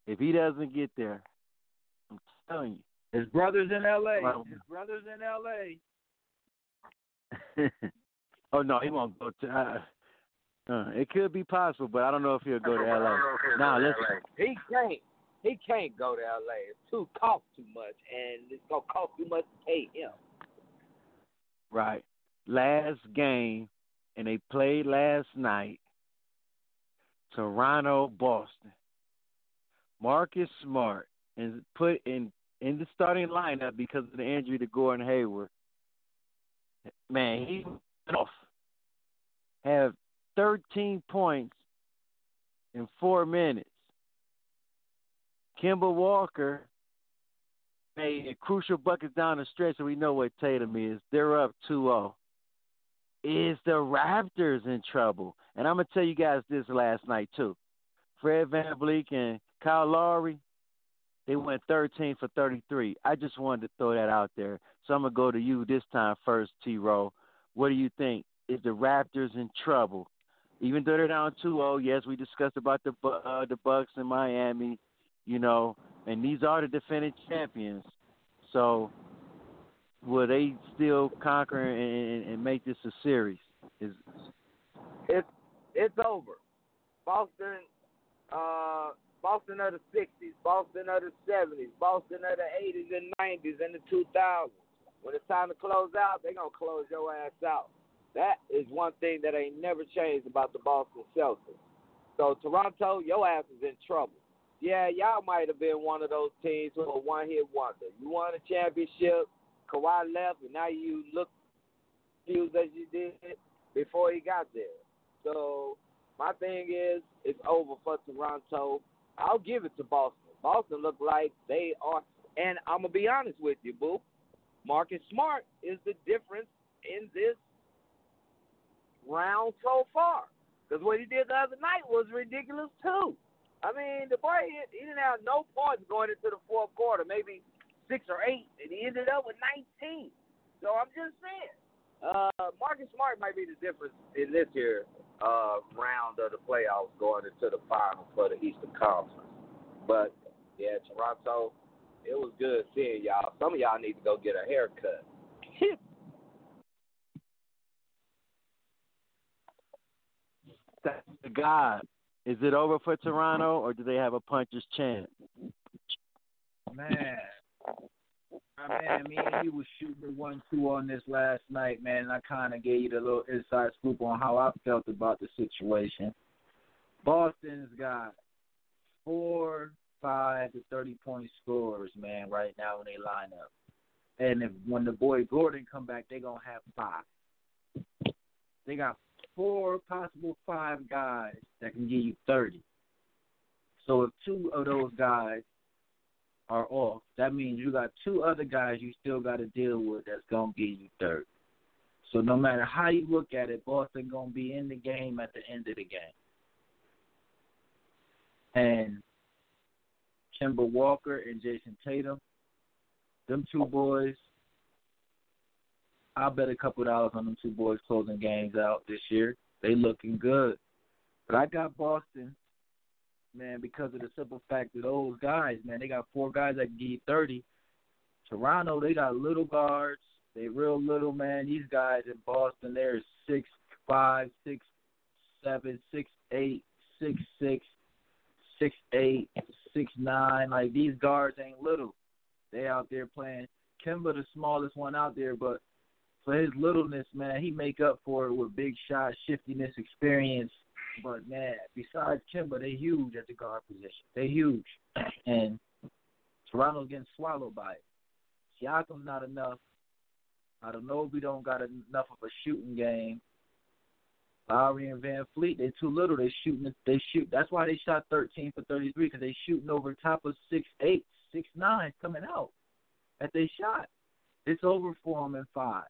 If he doesn't get there, I'm telling you, His brother's in L.A. Wow. His brother's in L.A. oh no, he won't go to. Uh, uh, it could be possible, but I don't know if he'll go to LA. Now listen, He can't. He can't go to LA. It's too cost too much, and it's gonna cost too much to pay him. right? Last game, and they played last night. Toronto, Boston. Marcus Smart is put in in the starting lineup because of the injury to Gordon Hayward. Man, he off. Have 13 points in four minutes. Kemba Walker made a crucial bucket down the stretch, so we know what Tatum is. They're up 2-0. Is the Raptors in trouble? And I'm gonna tell you guys this last night too. Fred VanVleet and Kyle Lowry, they went 13 for 33. I just wanted to throw that out there. So I'm gonna go to you this time first, T-Ro. What do you think? Is the Raptors in trouble? Even though they're down 2-0, yes, we discussed about the uh, the Bucks in Miami, you know, and these are the defending champions. So will they still conquer and, and make this a series? Is It's it's over. Boston, uh, Boston of the '60s, Boston of the '70s, Boston of the '80s and '90s and the 2000s. When it's time to close out, they're gonna close your ass out. That is one thing that ain't never changed about the Boston Celtics. So Toronto, your ass is in trouble. Yeah, y'all might have been one of those teams who are one hit wonder. You won a championship, Kawhi left, and now you look confused as you did before he got there. So my thing is, it's over for Toronto. I'll give it to Boston. Boston look like they are, and I'm gonna be honest with you, boo. Marcus Smart is the difference in this round so far. Because what he did the other night was ridiculous too. I mean, the boy he didn't have no points going into the fourth quarter, maybe six or eight, and he ended up with 19. So I'm just saying, uh, Marcus Smart might be the difference in this year uh, round of the playoffs going into the final for the Eastern Conference. But yeah, Toronto, it was good seeing y'all. Some of y'all need to go get a haircut. that's the God. Is it over for Toronto, or do they have a puncher's chance? Man. I man, me and he was shooting one two on this last night, man, and I kinda gave you the little inside scoop on how I felt about the situation. Boston's got four, five to thirty point scorers, man, right now in their lineup. And if when the boy Gordon come back, they gonna have five. They got four, possible five guys that can give you thirty. So if two of those guys are off, that means you got two other guys you still got to deal with that's gonna give you thirty. So no matter how you look at it, Boston gonna be in the game at the end of the game. And Kemba Walker and Jayson Tatum, them two boys, I'll bet a couple dollars on them two boys closing games out this year. They looking good. But I got Boston, man, because of the simple fact that those guys, man, they got four guys that can give you 30. Toronto, they got little guards. They real little, man. These guys in Boston, they're six five, six seven, six eight, six six, six eight, six nine. Like these guards ain't little. They out there playing. Kemba, the smallest one out there, but for his littleness, man, he make up for it with big shot, shiftiness, experience. But man, besides Kemba, they're huge at the guard position. They're huge, and Toronto's getting swallowed by it. Siakam's not enough. I don't know if we don't got enough of a shooting game. Lowry and VanVleet, they're too little. They shooting. They shoot. That's why they shot 13 for 33 because they shooting over top of six eight, six nine coming out at they shot. It's over for them in five.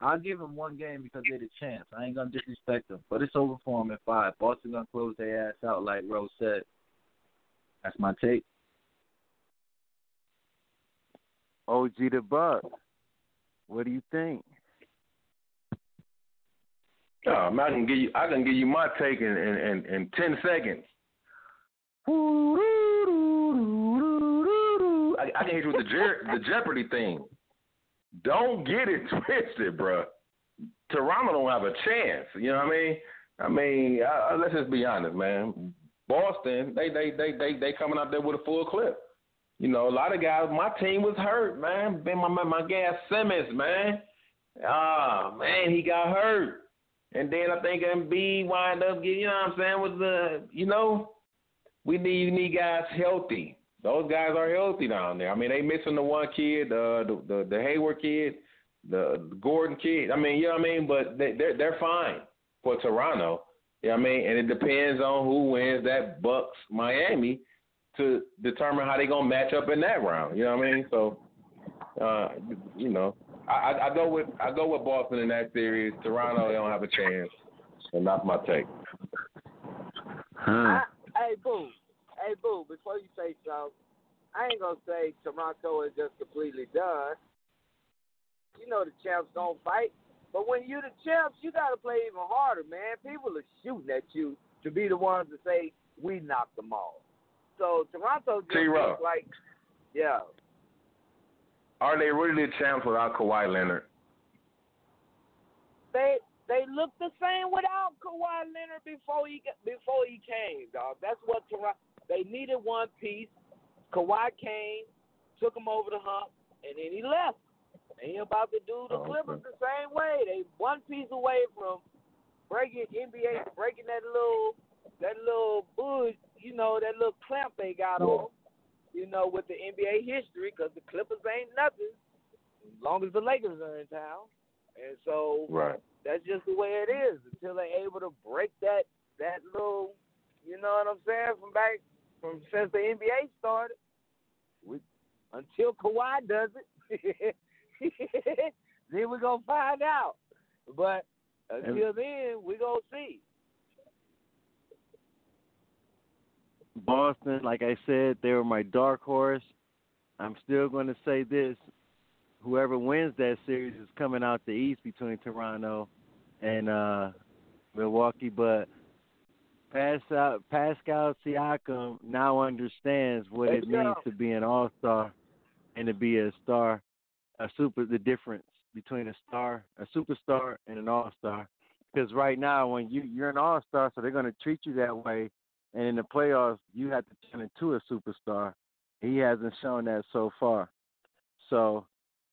I'll give them one game because they're the champs. I ain't gonna disrespect them, but it's over for them in five. Boston gonna close their ass out, like Rose said. That's my take. OG Da Buck. What do you think? Um, I can give you I can give you my take in in, in, in ten seconds. I, I can hit you with the Jer- the Jeopardy thing. Don't get it twisted, bruh. Toronto don't have a chance. You know what I mean? I mean, let's just be honest, man. Boston, they they they they they coming out there with a full clip. You know, a lot of guys. My team was hurt, man. Ben, my my, my guy Simmons, man. Ah, man, he got hurt, and then I think Embiid wind up getting. You know what I'm saying? With the, you know, we need we need guys healthy. Those guys are healthy down there. I mean, they missing the one kid, uh, the the the Hayward kid, the, the Gordon kid. I mean, you know what I mean? But they they're they're fine for Toronto. You know what I mean? And it depends on who wins that Bucks Miami to determine how they gonna match up in that round. You know what I mean? So, uh, you know, I, I go with I go with Boston in that series. Toronto, they don't have a chance, and that's my take. I, hey, boo. Hey, boo. Before you say so, I ain't gonna say Toronto is just completely done. You know the champs don't fight, but when you're the champs, you gotta play even harder, man. People are shooting at you to be the ones to say we knocked them off. So Toronto just T-Ro. like, yeah. Are they really the champs without Kawhi Leonard? They they look the same without Kawhi Leonard before he before he came, dog. That's what Toronto. They needed one piece. Kawhi came, took him over the hump, and then he left. And he about to do the Oh, Clippers the same way. They one piece away from breaking NBA, breaking that little that little bush, you know, that little clamp they got on, you know, with the NBA history, because the Clippers ain't nothing as long as the Lakers are in town. And so Right. that's just the way it is until they're able to break that that little, you know what I'm saying, from back from since the NBA started. We, until Kawhi does it, then we're gonna find out. But until then, we're gonna see. Boston, like I said, they were my dark horse. I'm still going to say this: whoever wins that series is coming out the East between Toronto and uh Milwaukee. But Pascal, Pascal Siakam now understands what it means to be an All Star and to be a star, a super. The difference between a star, a superstar, and an All Star. Because right now, when you you're an All Star, so they're going to treat you that way and in the playoffs you have to turn into a superstar. He hasn't shown that so far. So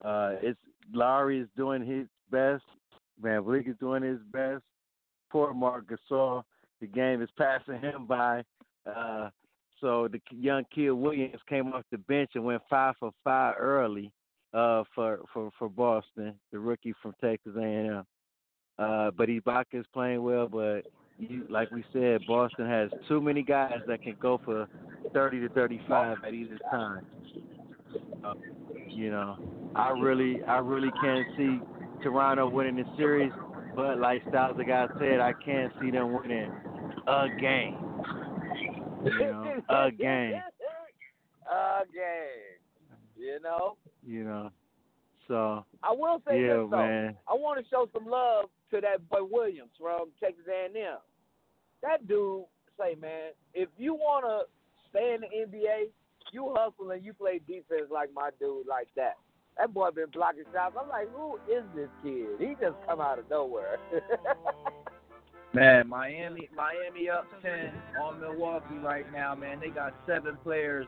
uh it's Lowry is doing his best. VanVleet is doing his best. Poor Marc Gasol, the game is passing him by. Uh so the young kid Williams came off the bench and went five for five early uh for for for Boston, the rookie from Texas A&M. Uh, but Ibaka is playing well, but you, like we said, Boston has too many guys that can go for 30 to 35 at either time. Uh, you know, I really, I really can't see Toronto winning the series, but like Styles, the guy said, I can't see them winning a game. You know, a game. a game. You know. You know, so I will say yeah, this though. man. I want to show some love to that boy Williams from Texas A&M. That dude say, man, if you want to stay in the NBA, you hustle and you play defense like my dude like that. That boy been blocking shots. I'm like, who is this kid? He just come out of nowhere. Man, Miami, Miami up ten on Milwaukee right now. Man, they got seven players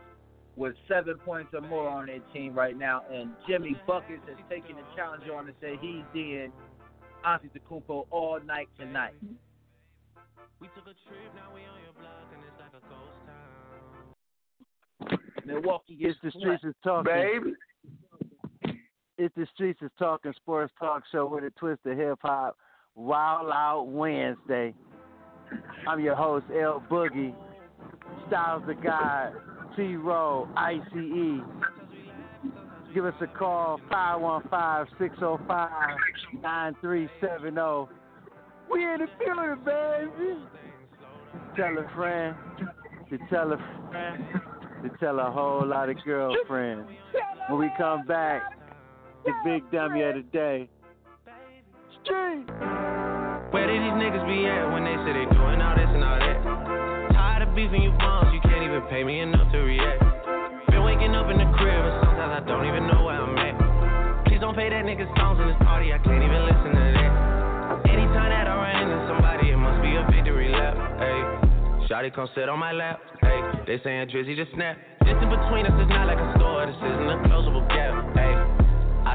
with seven points or more on their team right now, and Jimmy Buckets is taking the challenge on to say he's in Antetokounmpo all night tonight. Milwaukee gets It's the streets is talking. Baby. It's the streets is talking sports talk show with a twist of hip hop. Wild Out Wednesday. I'm your host El-Boogie, Styles the God, T-Ro, ICE. Give us a call 515-605-9370. We in the building, baby. Tell a friend to tell a friend to tell a whole lot of girlfriends. When we come back, the big dummy of the day. Street. Where did these niggas be at when they say they doing all this and all that? Tired of beefing you bums, you can't even pay me enough to react. Been waking up in the crib, and sometimes I don't even know where I'm at. Please don't pay that nigga's songs in this party, I can't even listen to that. Anytime that I run into somebody, it must be a victory lap. Ayy, Shotty come sit on my lap. Ayy, they saying Drizzy just snap. This in between us is not like a store, this isn't a closable gap. Ayy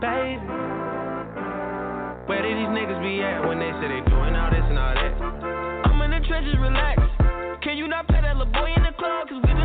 baby. Where did these niggas be at when they say they doing all this and all that? I'm in the trenches, relax. Can you not play that little boy in the club? Cause we do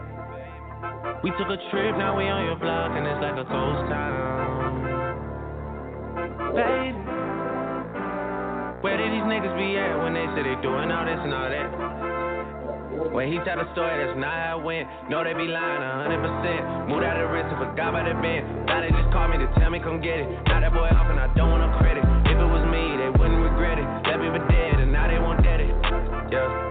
We took a trip, now we on your block, and it's like a ghost town. Baby, where did these niggas be at when they say they doing all this and all that? When he tell the story, that's not how it went. No, they be lying a hundred percent. Moved out of the wrist and forgot about the bend. Now they just call me to tell me come get it. Now that boy off and I don't want no credit. If it was me, they wouldn't regret it. Left me for dead and now they won't dead it. Yeah.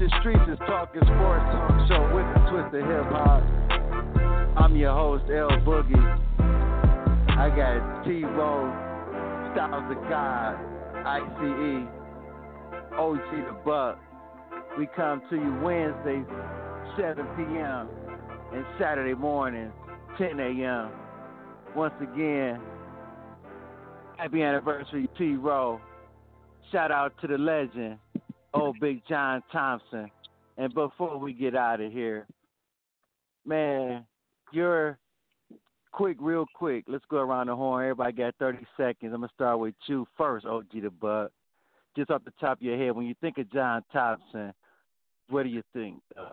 The streets is talking sports talk show with the twist of hip hop. I'm your host, L Boogie. I got T-Ro, Styles of the God, ICE, OG Da Buck. We come to you Wednesday, 7 p.m. and Saturday morning, 10 a.m. Once again, happy anniversary, T-Ro. Shout out to the legend, old Big John Thompson. And before we get out of here, man, you're quick, real quick. Let's go around the horn. Everybody got 30 seconds. I'm to start with you first, OG Da Buck. Just off the top of your head, when you think of John Thompson, what do you think of?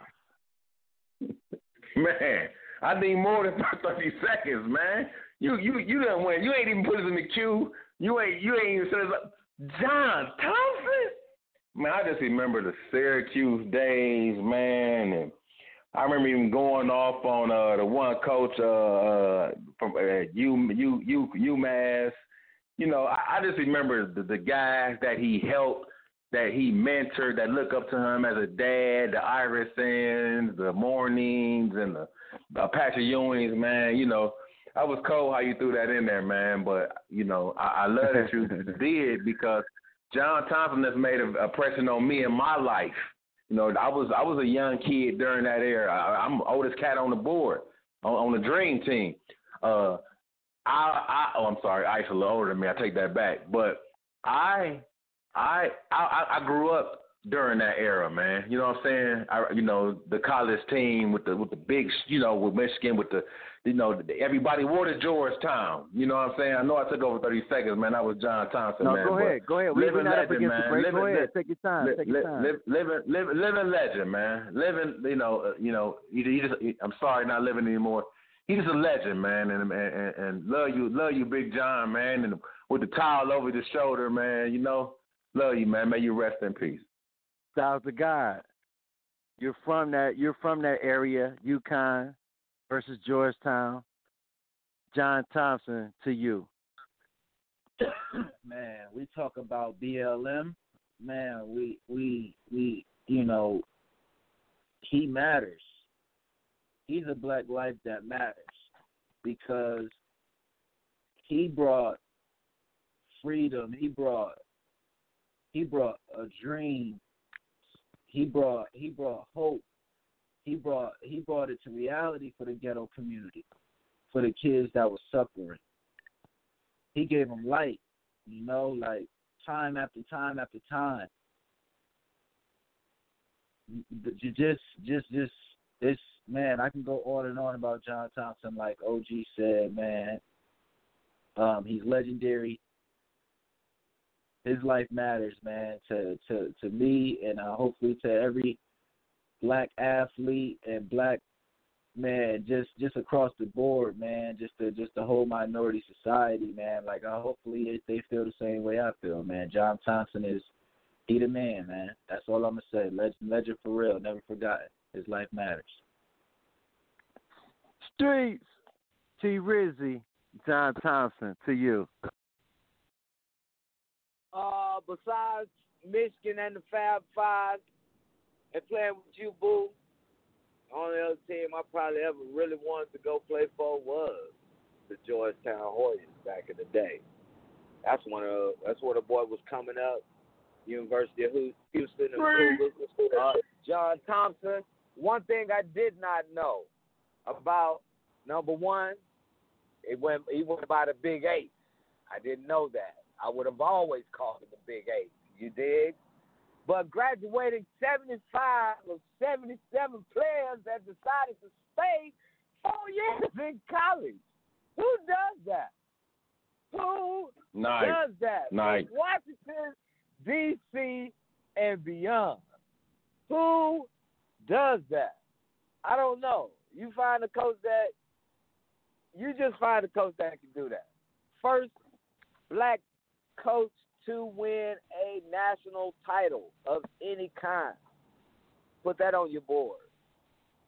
Man, I need more than thirty seconds, man. You you you done went. You ain't even put us in the queue. You ain't you ain't even said it like John Thompson. Man, I just remember the Syracuse days, man, and I remember even going off on uh, the one coach uh, uh, from uh, U, U, U, UMass. You know, I, I just remember the, the guys that he helped, that he mentored, that look up to him as a dad, the Iversons, the Mournings, and the Apache Ewings, man. You know, I was cold how you threw that in there, man. But, you know, I, I love that you did because John Thompson has made a, a on me in my life. You know, I was I was a young kid during that era. I, I'm oldest cat on the board on, on the dream team. Uh, I, I oh I'm sorry, Ice a little older than me. I take that back. But I I I, I grew up during that era, man. You know what I'm saying? I, you know, the college team with the with the big, you know, with Michigan with the, you know, everybody wore the Georgetown. You know what I'm saying? I know I took over 30 seconds, man. I was John Thompson, No, man. go ahead, go ahead. Living legend, man. break. Go ahead. Take your time. li- Take your time. li- living, living, living legend, man. Living, you know, uh, you know, he, he just. He, I'm sorry, not living anymore. He's just a legend, man, and, and and love you, love you, Big John, man, and with the towel over the shoulder, man. You know, love you, man. May you rest in peace. Styles of God. You're from that. You're from that area, UConn versus Georgetown. John Thompson to you. man, we talk about BLM. Man, we we we you know he matters. He's a black life that matters because he brought freedom. He brought he brought a dream. He brought he brought hope. He brought he brought it to reality for the ghetto community, for the kids that were suffering. He gave them light, you know, like time after time after time. Just just just it's man, I can go on and on about John Thompson like OG said, man. Um, he's legendary. His life matters, man, to to to me and uh, hopefully to every black athlete and black man just just across the board, man, just the just the whole minority society, man. Like uh, hopefully it, they feel the same way I feel, man. John Thompson is he the man, man. That's all I'm gonna say. Legend, legend for real, never forgotten. His life matters. Streets. T. Rizzy. John Thompson to you. Uh, besides Michigan and the Fab Five, and playing with you, boo. the Only other team I probably ever really wanted to go play for was the Georgetown Hoyas back in the day. That's when uh that's where the boy was coming up. University of Houston and Uh, John Thompson. One thing I did not know about number one, it went he went by the Big Eight. I didn't know that. I would have always called him the Big Eight. You dig? But graduating 75 of 77 players that decided to stay four years in college. Who does that? Who does that? Washington, D.C., and beyond. Who does that? I don't know. You find a coach that you just find a coach that can do that. First black coach to win a national title of any kind. Put that on your board.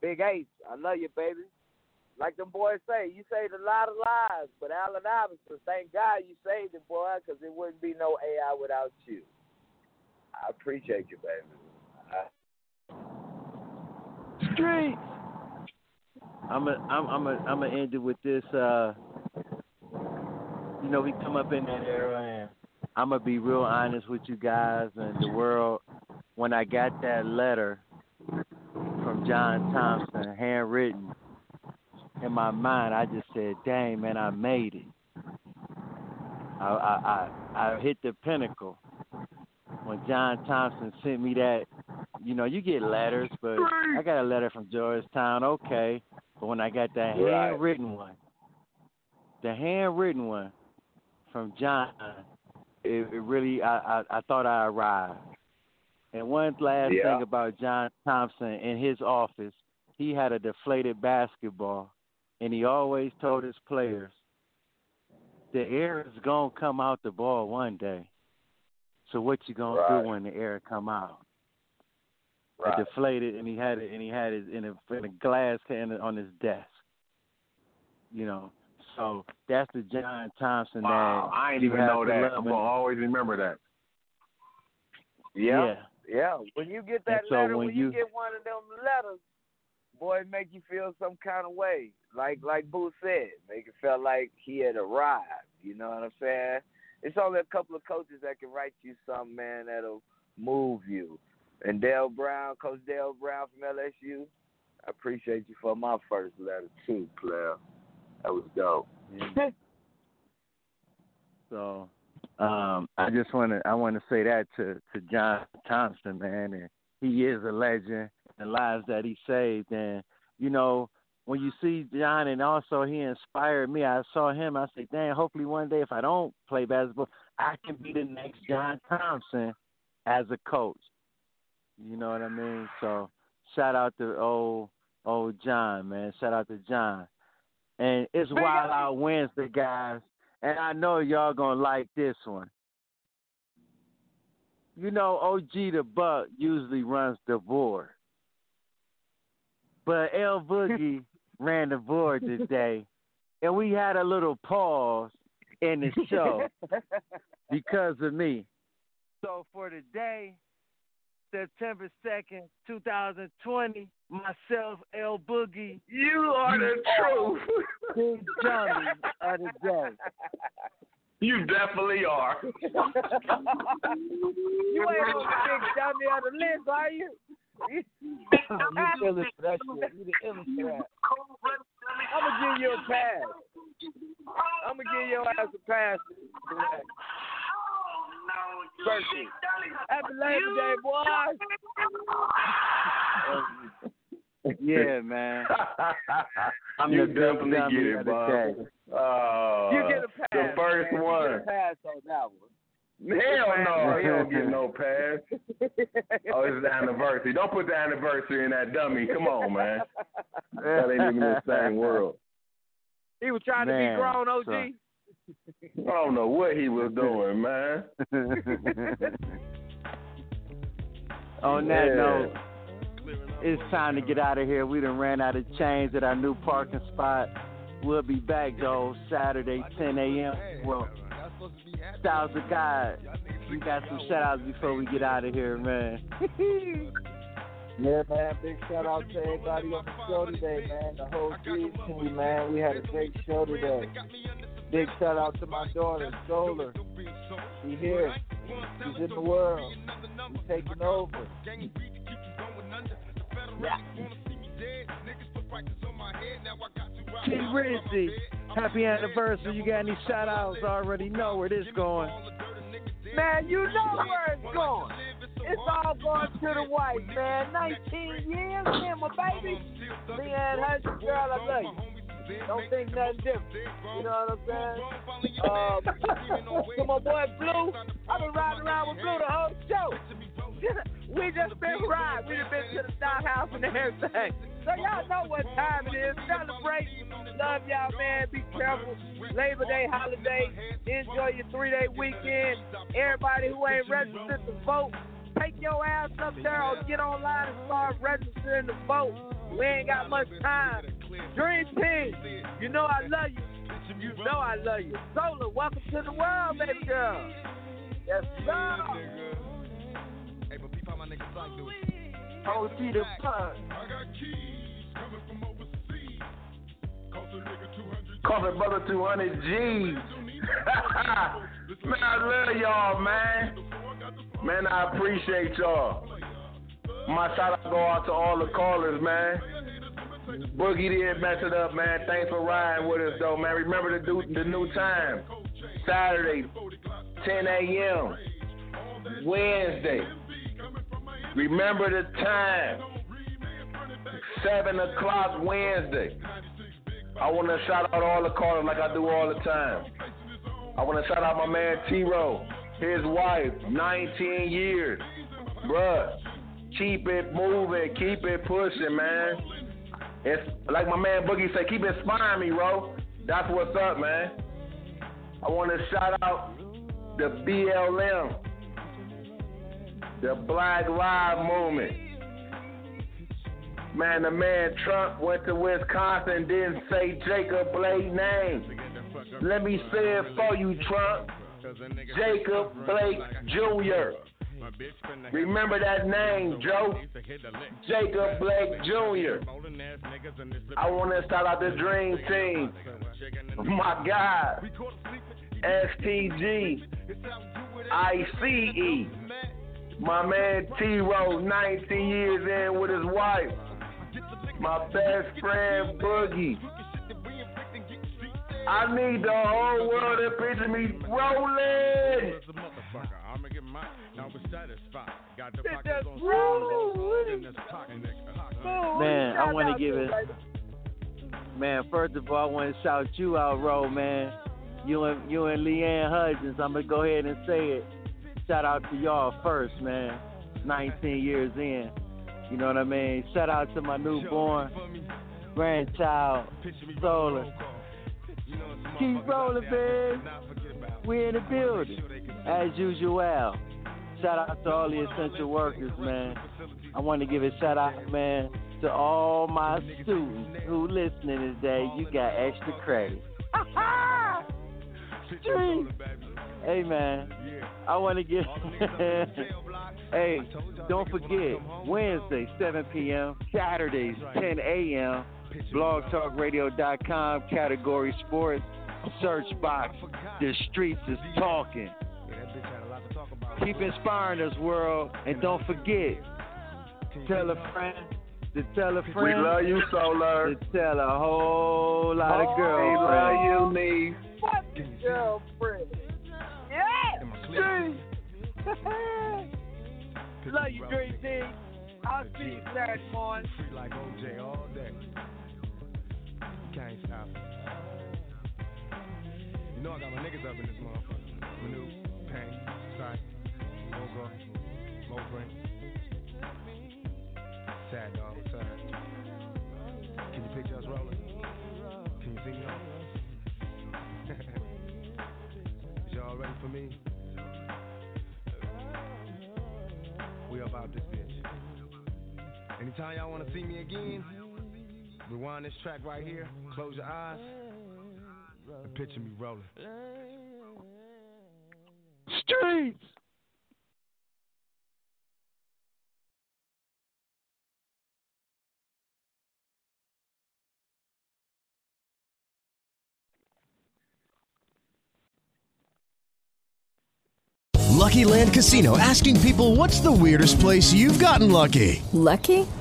Big Ace, I love you, baby. Like them boys say, you saved a lot of lives, but Allen Iverson, thank God you saved it, boy, because it wouldn't be no AI without you. I appreciate you, baby. I, Streets. I'm a, I'm I'm a, I'm gonna end it with this. Uh, you know, we come up in that era, and I'm gonna be real honest with you guys and the world. When I got that letter from John Thompson, handwritten, in my mind, I just said, "Dang, man, I made it." I I I, I hit the pinnacle when John Thompson sent me that. You know, you get letters, but I got a letter from Georgetown, okay. But when I got that handwritten one, the handwritten one from John, it, it really I, I I thought I arrived. And one last Yeah. thing about John Thompson in his office, he had a deflated basketball, and he always told his players, "The air is gonna come out the ball one day. So what you gonna Right. do when the air come out?" Right. It deflated, and he had it, and he had it in a in a glass can on his desk. You know, so that's the John Thompson Wow, that I ain't you even know that. I'm gonna always remember that. yeah. yeah. Yeah, when you get that And so letter, when when you, you- get one of them letters, boy, it make you feel some kind of way. Like like Boo said, make it feel like he had arrived. You know what I'm saying? It's only a couple of coaches that can write you something, man, that'll move you. And Dale Brown, Coach Dale Brown from LSU, I appreciate you for my first letter too, player. That was dope. So um, I just want to I want to say that to to John Thompson, man, and he is a legend. The lives that he saved, and you know when you see John, and also he inspired me. I saw him. I said, "Damn, hopefully one day if I don't play basketball, I can be the next John Thompson as a coach." You know what I mean? So shout out to old old John, man. Shout out to John. And it's Wild Out Wednesday, guys. And I know y'all gonna like this one. You know, OG Da Buck usually runs the board. But El-Boogie ran the board today. And we had a little pause in the show because of me. So for today, September 2nd, 2020, myself, El-Boogie. You are the truth. Big Johnny of the day. You definitely are. you ain't on the big dummy on the list, are you? you feeling for that shit. You the illest for that. I'm gonna give you a pass. I'm gonna give your ass a pass. Birthday. Happy Labor Day, boys. yeah, man. I'm you the big definitely get it, the Bob. Uh, you get a pass. The first man. one. You get a pass on that one. Hell no, he don't get no pass. Oh, it's the anniversary. Don't put the anniversary in that dummy. Come on, man. That ain't even the same world. He was trying to be grown, OG. so- I don't know what he was doing, man. On that Yeah. note, it's time to get out of here. We done ran out of change at our new parking spot. We'll be back though Saturday, 10 a.m. Well, Styles of God. We got some shout outs before we get out of here, man. Yeah, man. Big shout out to everybody on the show today, man. The whole team, man. We had a great show today. Big shout out to my daughter, Solar. She here. She's in the world. She's taking over. T Rizzy, happy anniversary. You got any shout outs? Already know where this going. Man, you know where it's going. It's all going to the white, man. 19 years, man, my baby. Leanne Hudson, girl, I love you. Don't think nothing different. You know what I'm saying? Um, to my boy Blue, I've been riding around with Blue the whole show. we just been riding. We done been to the Star House and everything. So y'all know what time it is. Celebrate. Love y'all, man. Be careful. Labor Day holiday. Enjoy your three-day weekend. Everybody who ain't registered to vote, take your ass up there or get online and start registering to vote. We ain't got much time. Dream Team, you know I love you. You know I love you. Solar, welcome to the world, baby girl. Yes, sir. Hey, but peep out my nigga Psych, dude. OG Da Buck. Coffee Brother 200 G's. man, I love y'all, man. Man, I appreciate y'all. My shout out go out to all the callers, man. Boogie did mess it up, man. Thanks for riding with us, though, man. Remember to do the new time. Saturday, 10 a.m. Wednesday. Remember the time. 7 o'clock Wednesday. I want to shout out all the callers like I do all the time. I want to shout out my man T-Ro, his wife, 19 years. Bruh, keep it moving, keep it pushing, man. It's like my man Boogie said, keep inspiring me, bro. That's what's up, man. I want to shout out the BLM, the Black Lives Movement. Man, the man Trump went to Wisconsin, didn't say Jacob Blake name. Let me say it for you, Trump. Jacob Blake Jr. Remember that name, Joe. Jacob Blake Jr. I want to shout out the Dream Team. My God. STG. ICE. My man T Rose, 19 years in with his wife. My best friend Boogie. I need the whole world to picture me rolling. Man, I want to give it. Man, first of all, I want to shout you out, Ro, man. You and you and Leanne Hudgens. I'm gonna go ahead and say it. Shout out to y'all first, man. 19 years in. You know what I mean? Shout out to my newborn grandchild, Solar. Keep rolling, man. We in the building, as usual. Shout out to all the essential workers, man. I want to give a shout out, man, to all my students who listening today. You got extra credit. Street. Hey, man. I want to get. hey, don't forget Wednesday 7 p.m. Saturdays 10 a.m. BlogTalkRadio.com category sports search box. The streets is talking. Keep inspiring us, world, and don't forget. Tell a friend. To tell a friend. We love you, Solar. To tell a whole lot of girls. We love you, me. Fucking girlfriend. Yeah. Love you, Dream Team. I'll see you Saturday morning. Free like OJ all day. Can't stop. You know I got my niggas up in this motherfucker. Manu, Pain, Sight, Mogo, Moprin. Sad dog, sad. Can you picture us rolling? Can you see me? Is y'all ready for me? We about this bitch. Anytime y'all wanna see me again, rewind this track right here, close your eyes, and picture me rolling. Streets. Lucky Land Casino asking people what's the weirdest place you've gotten lucky? Lucky?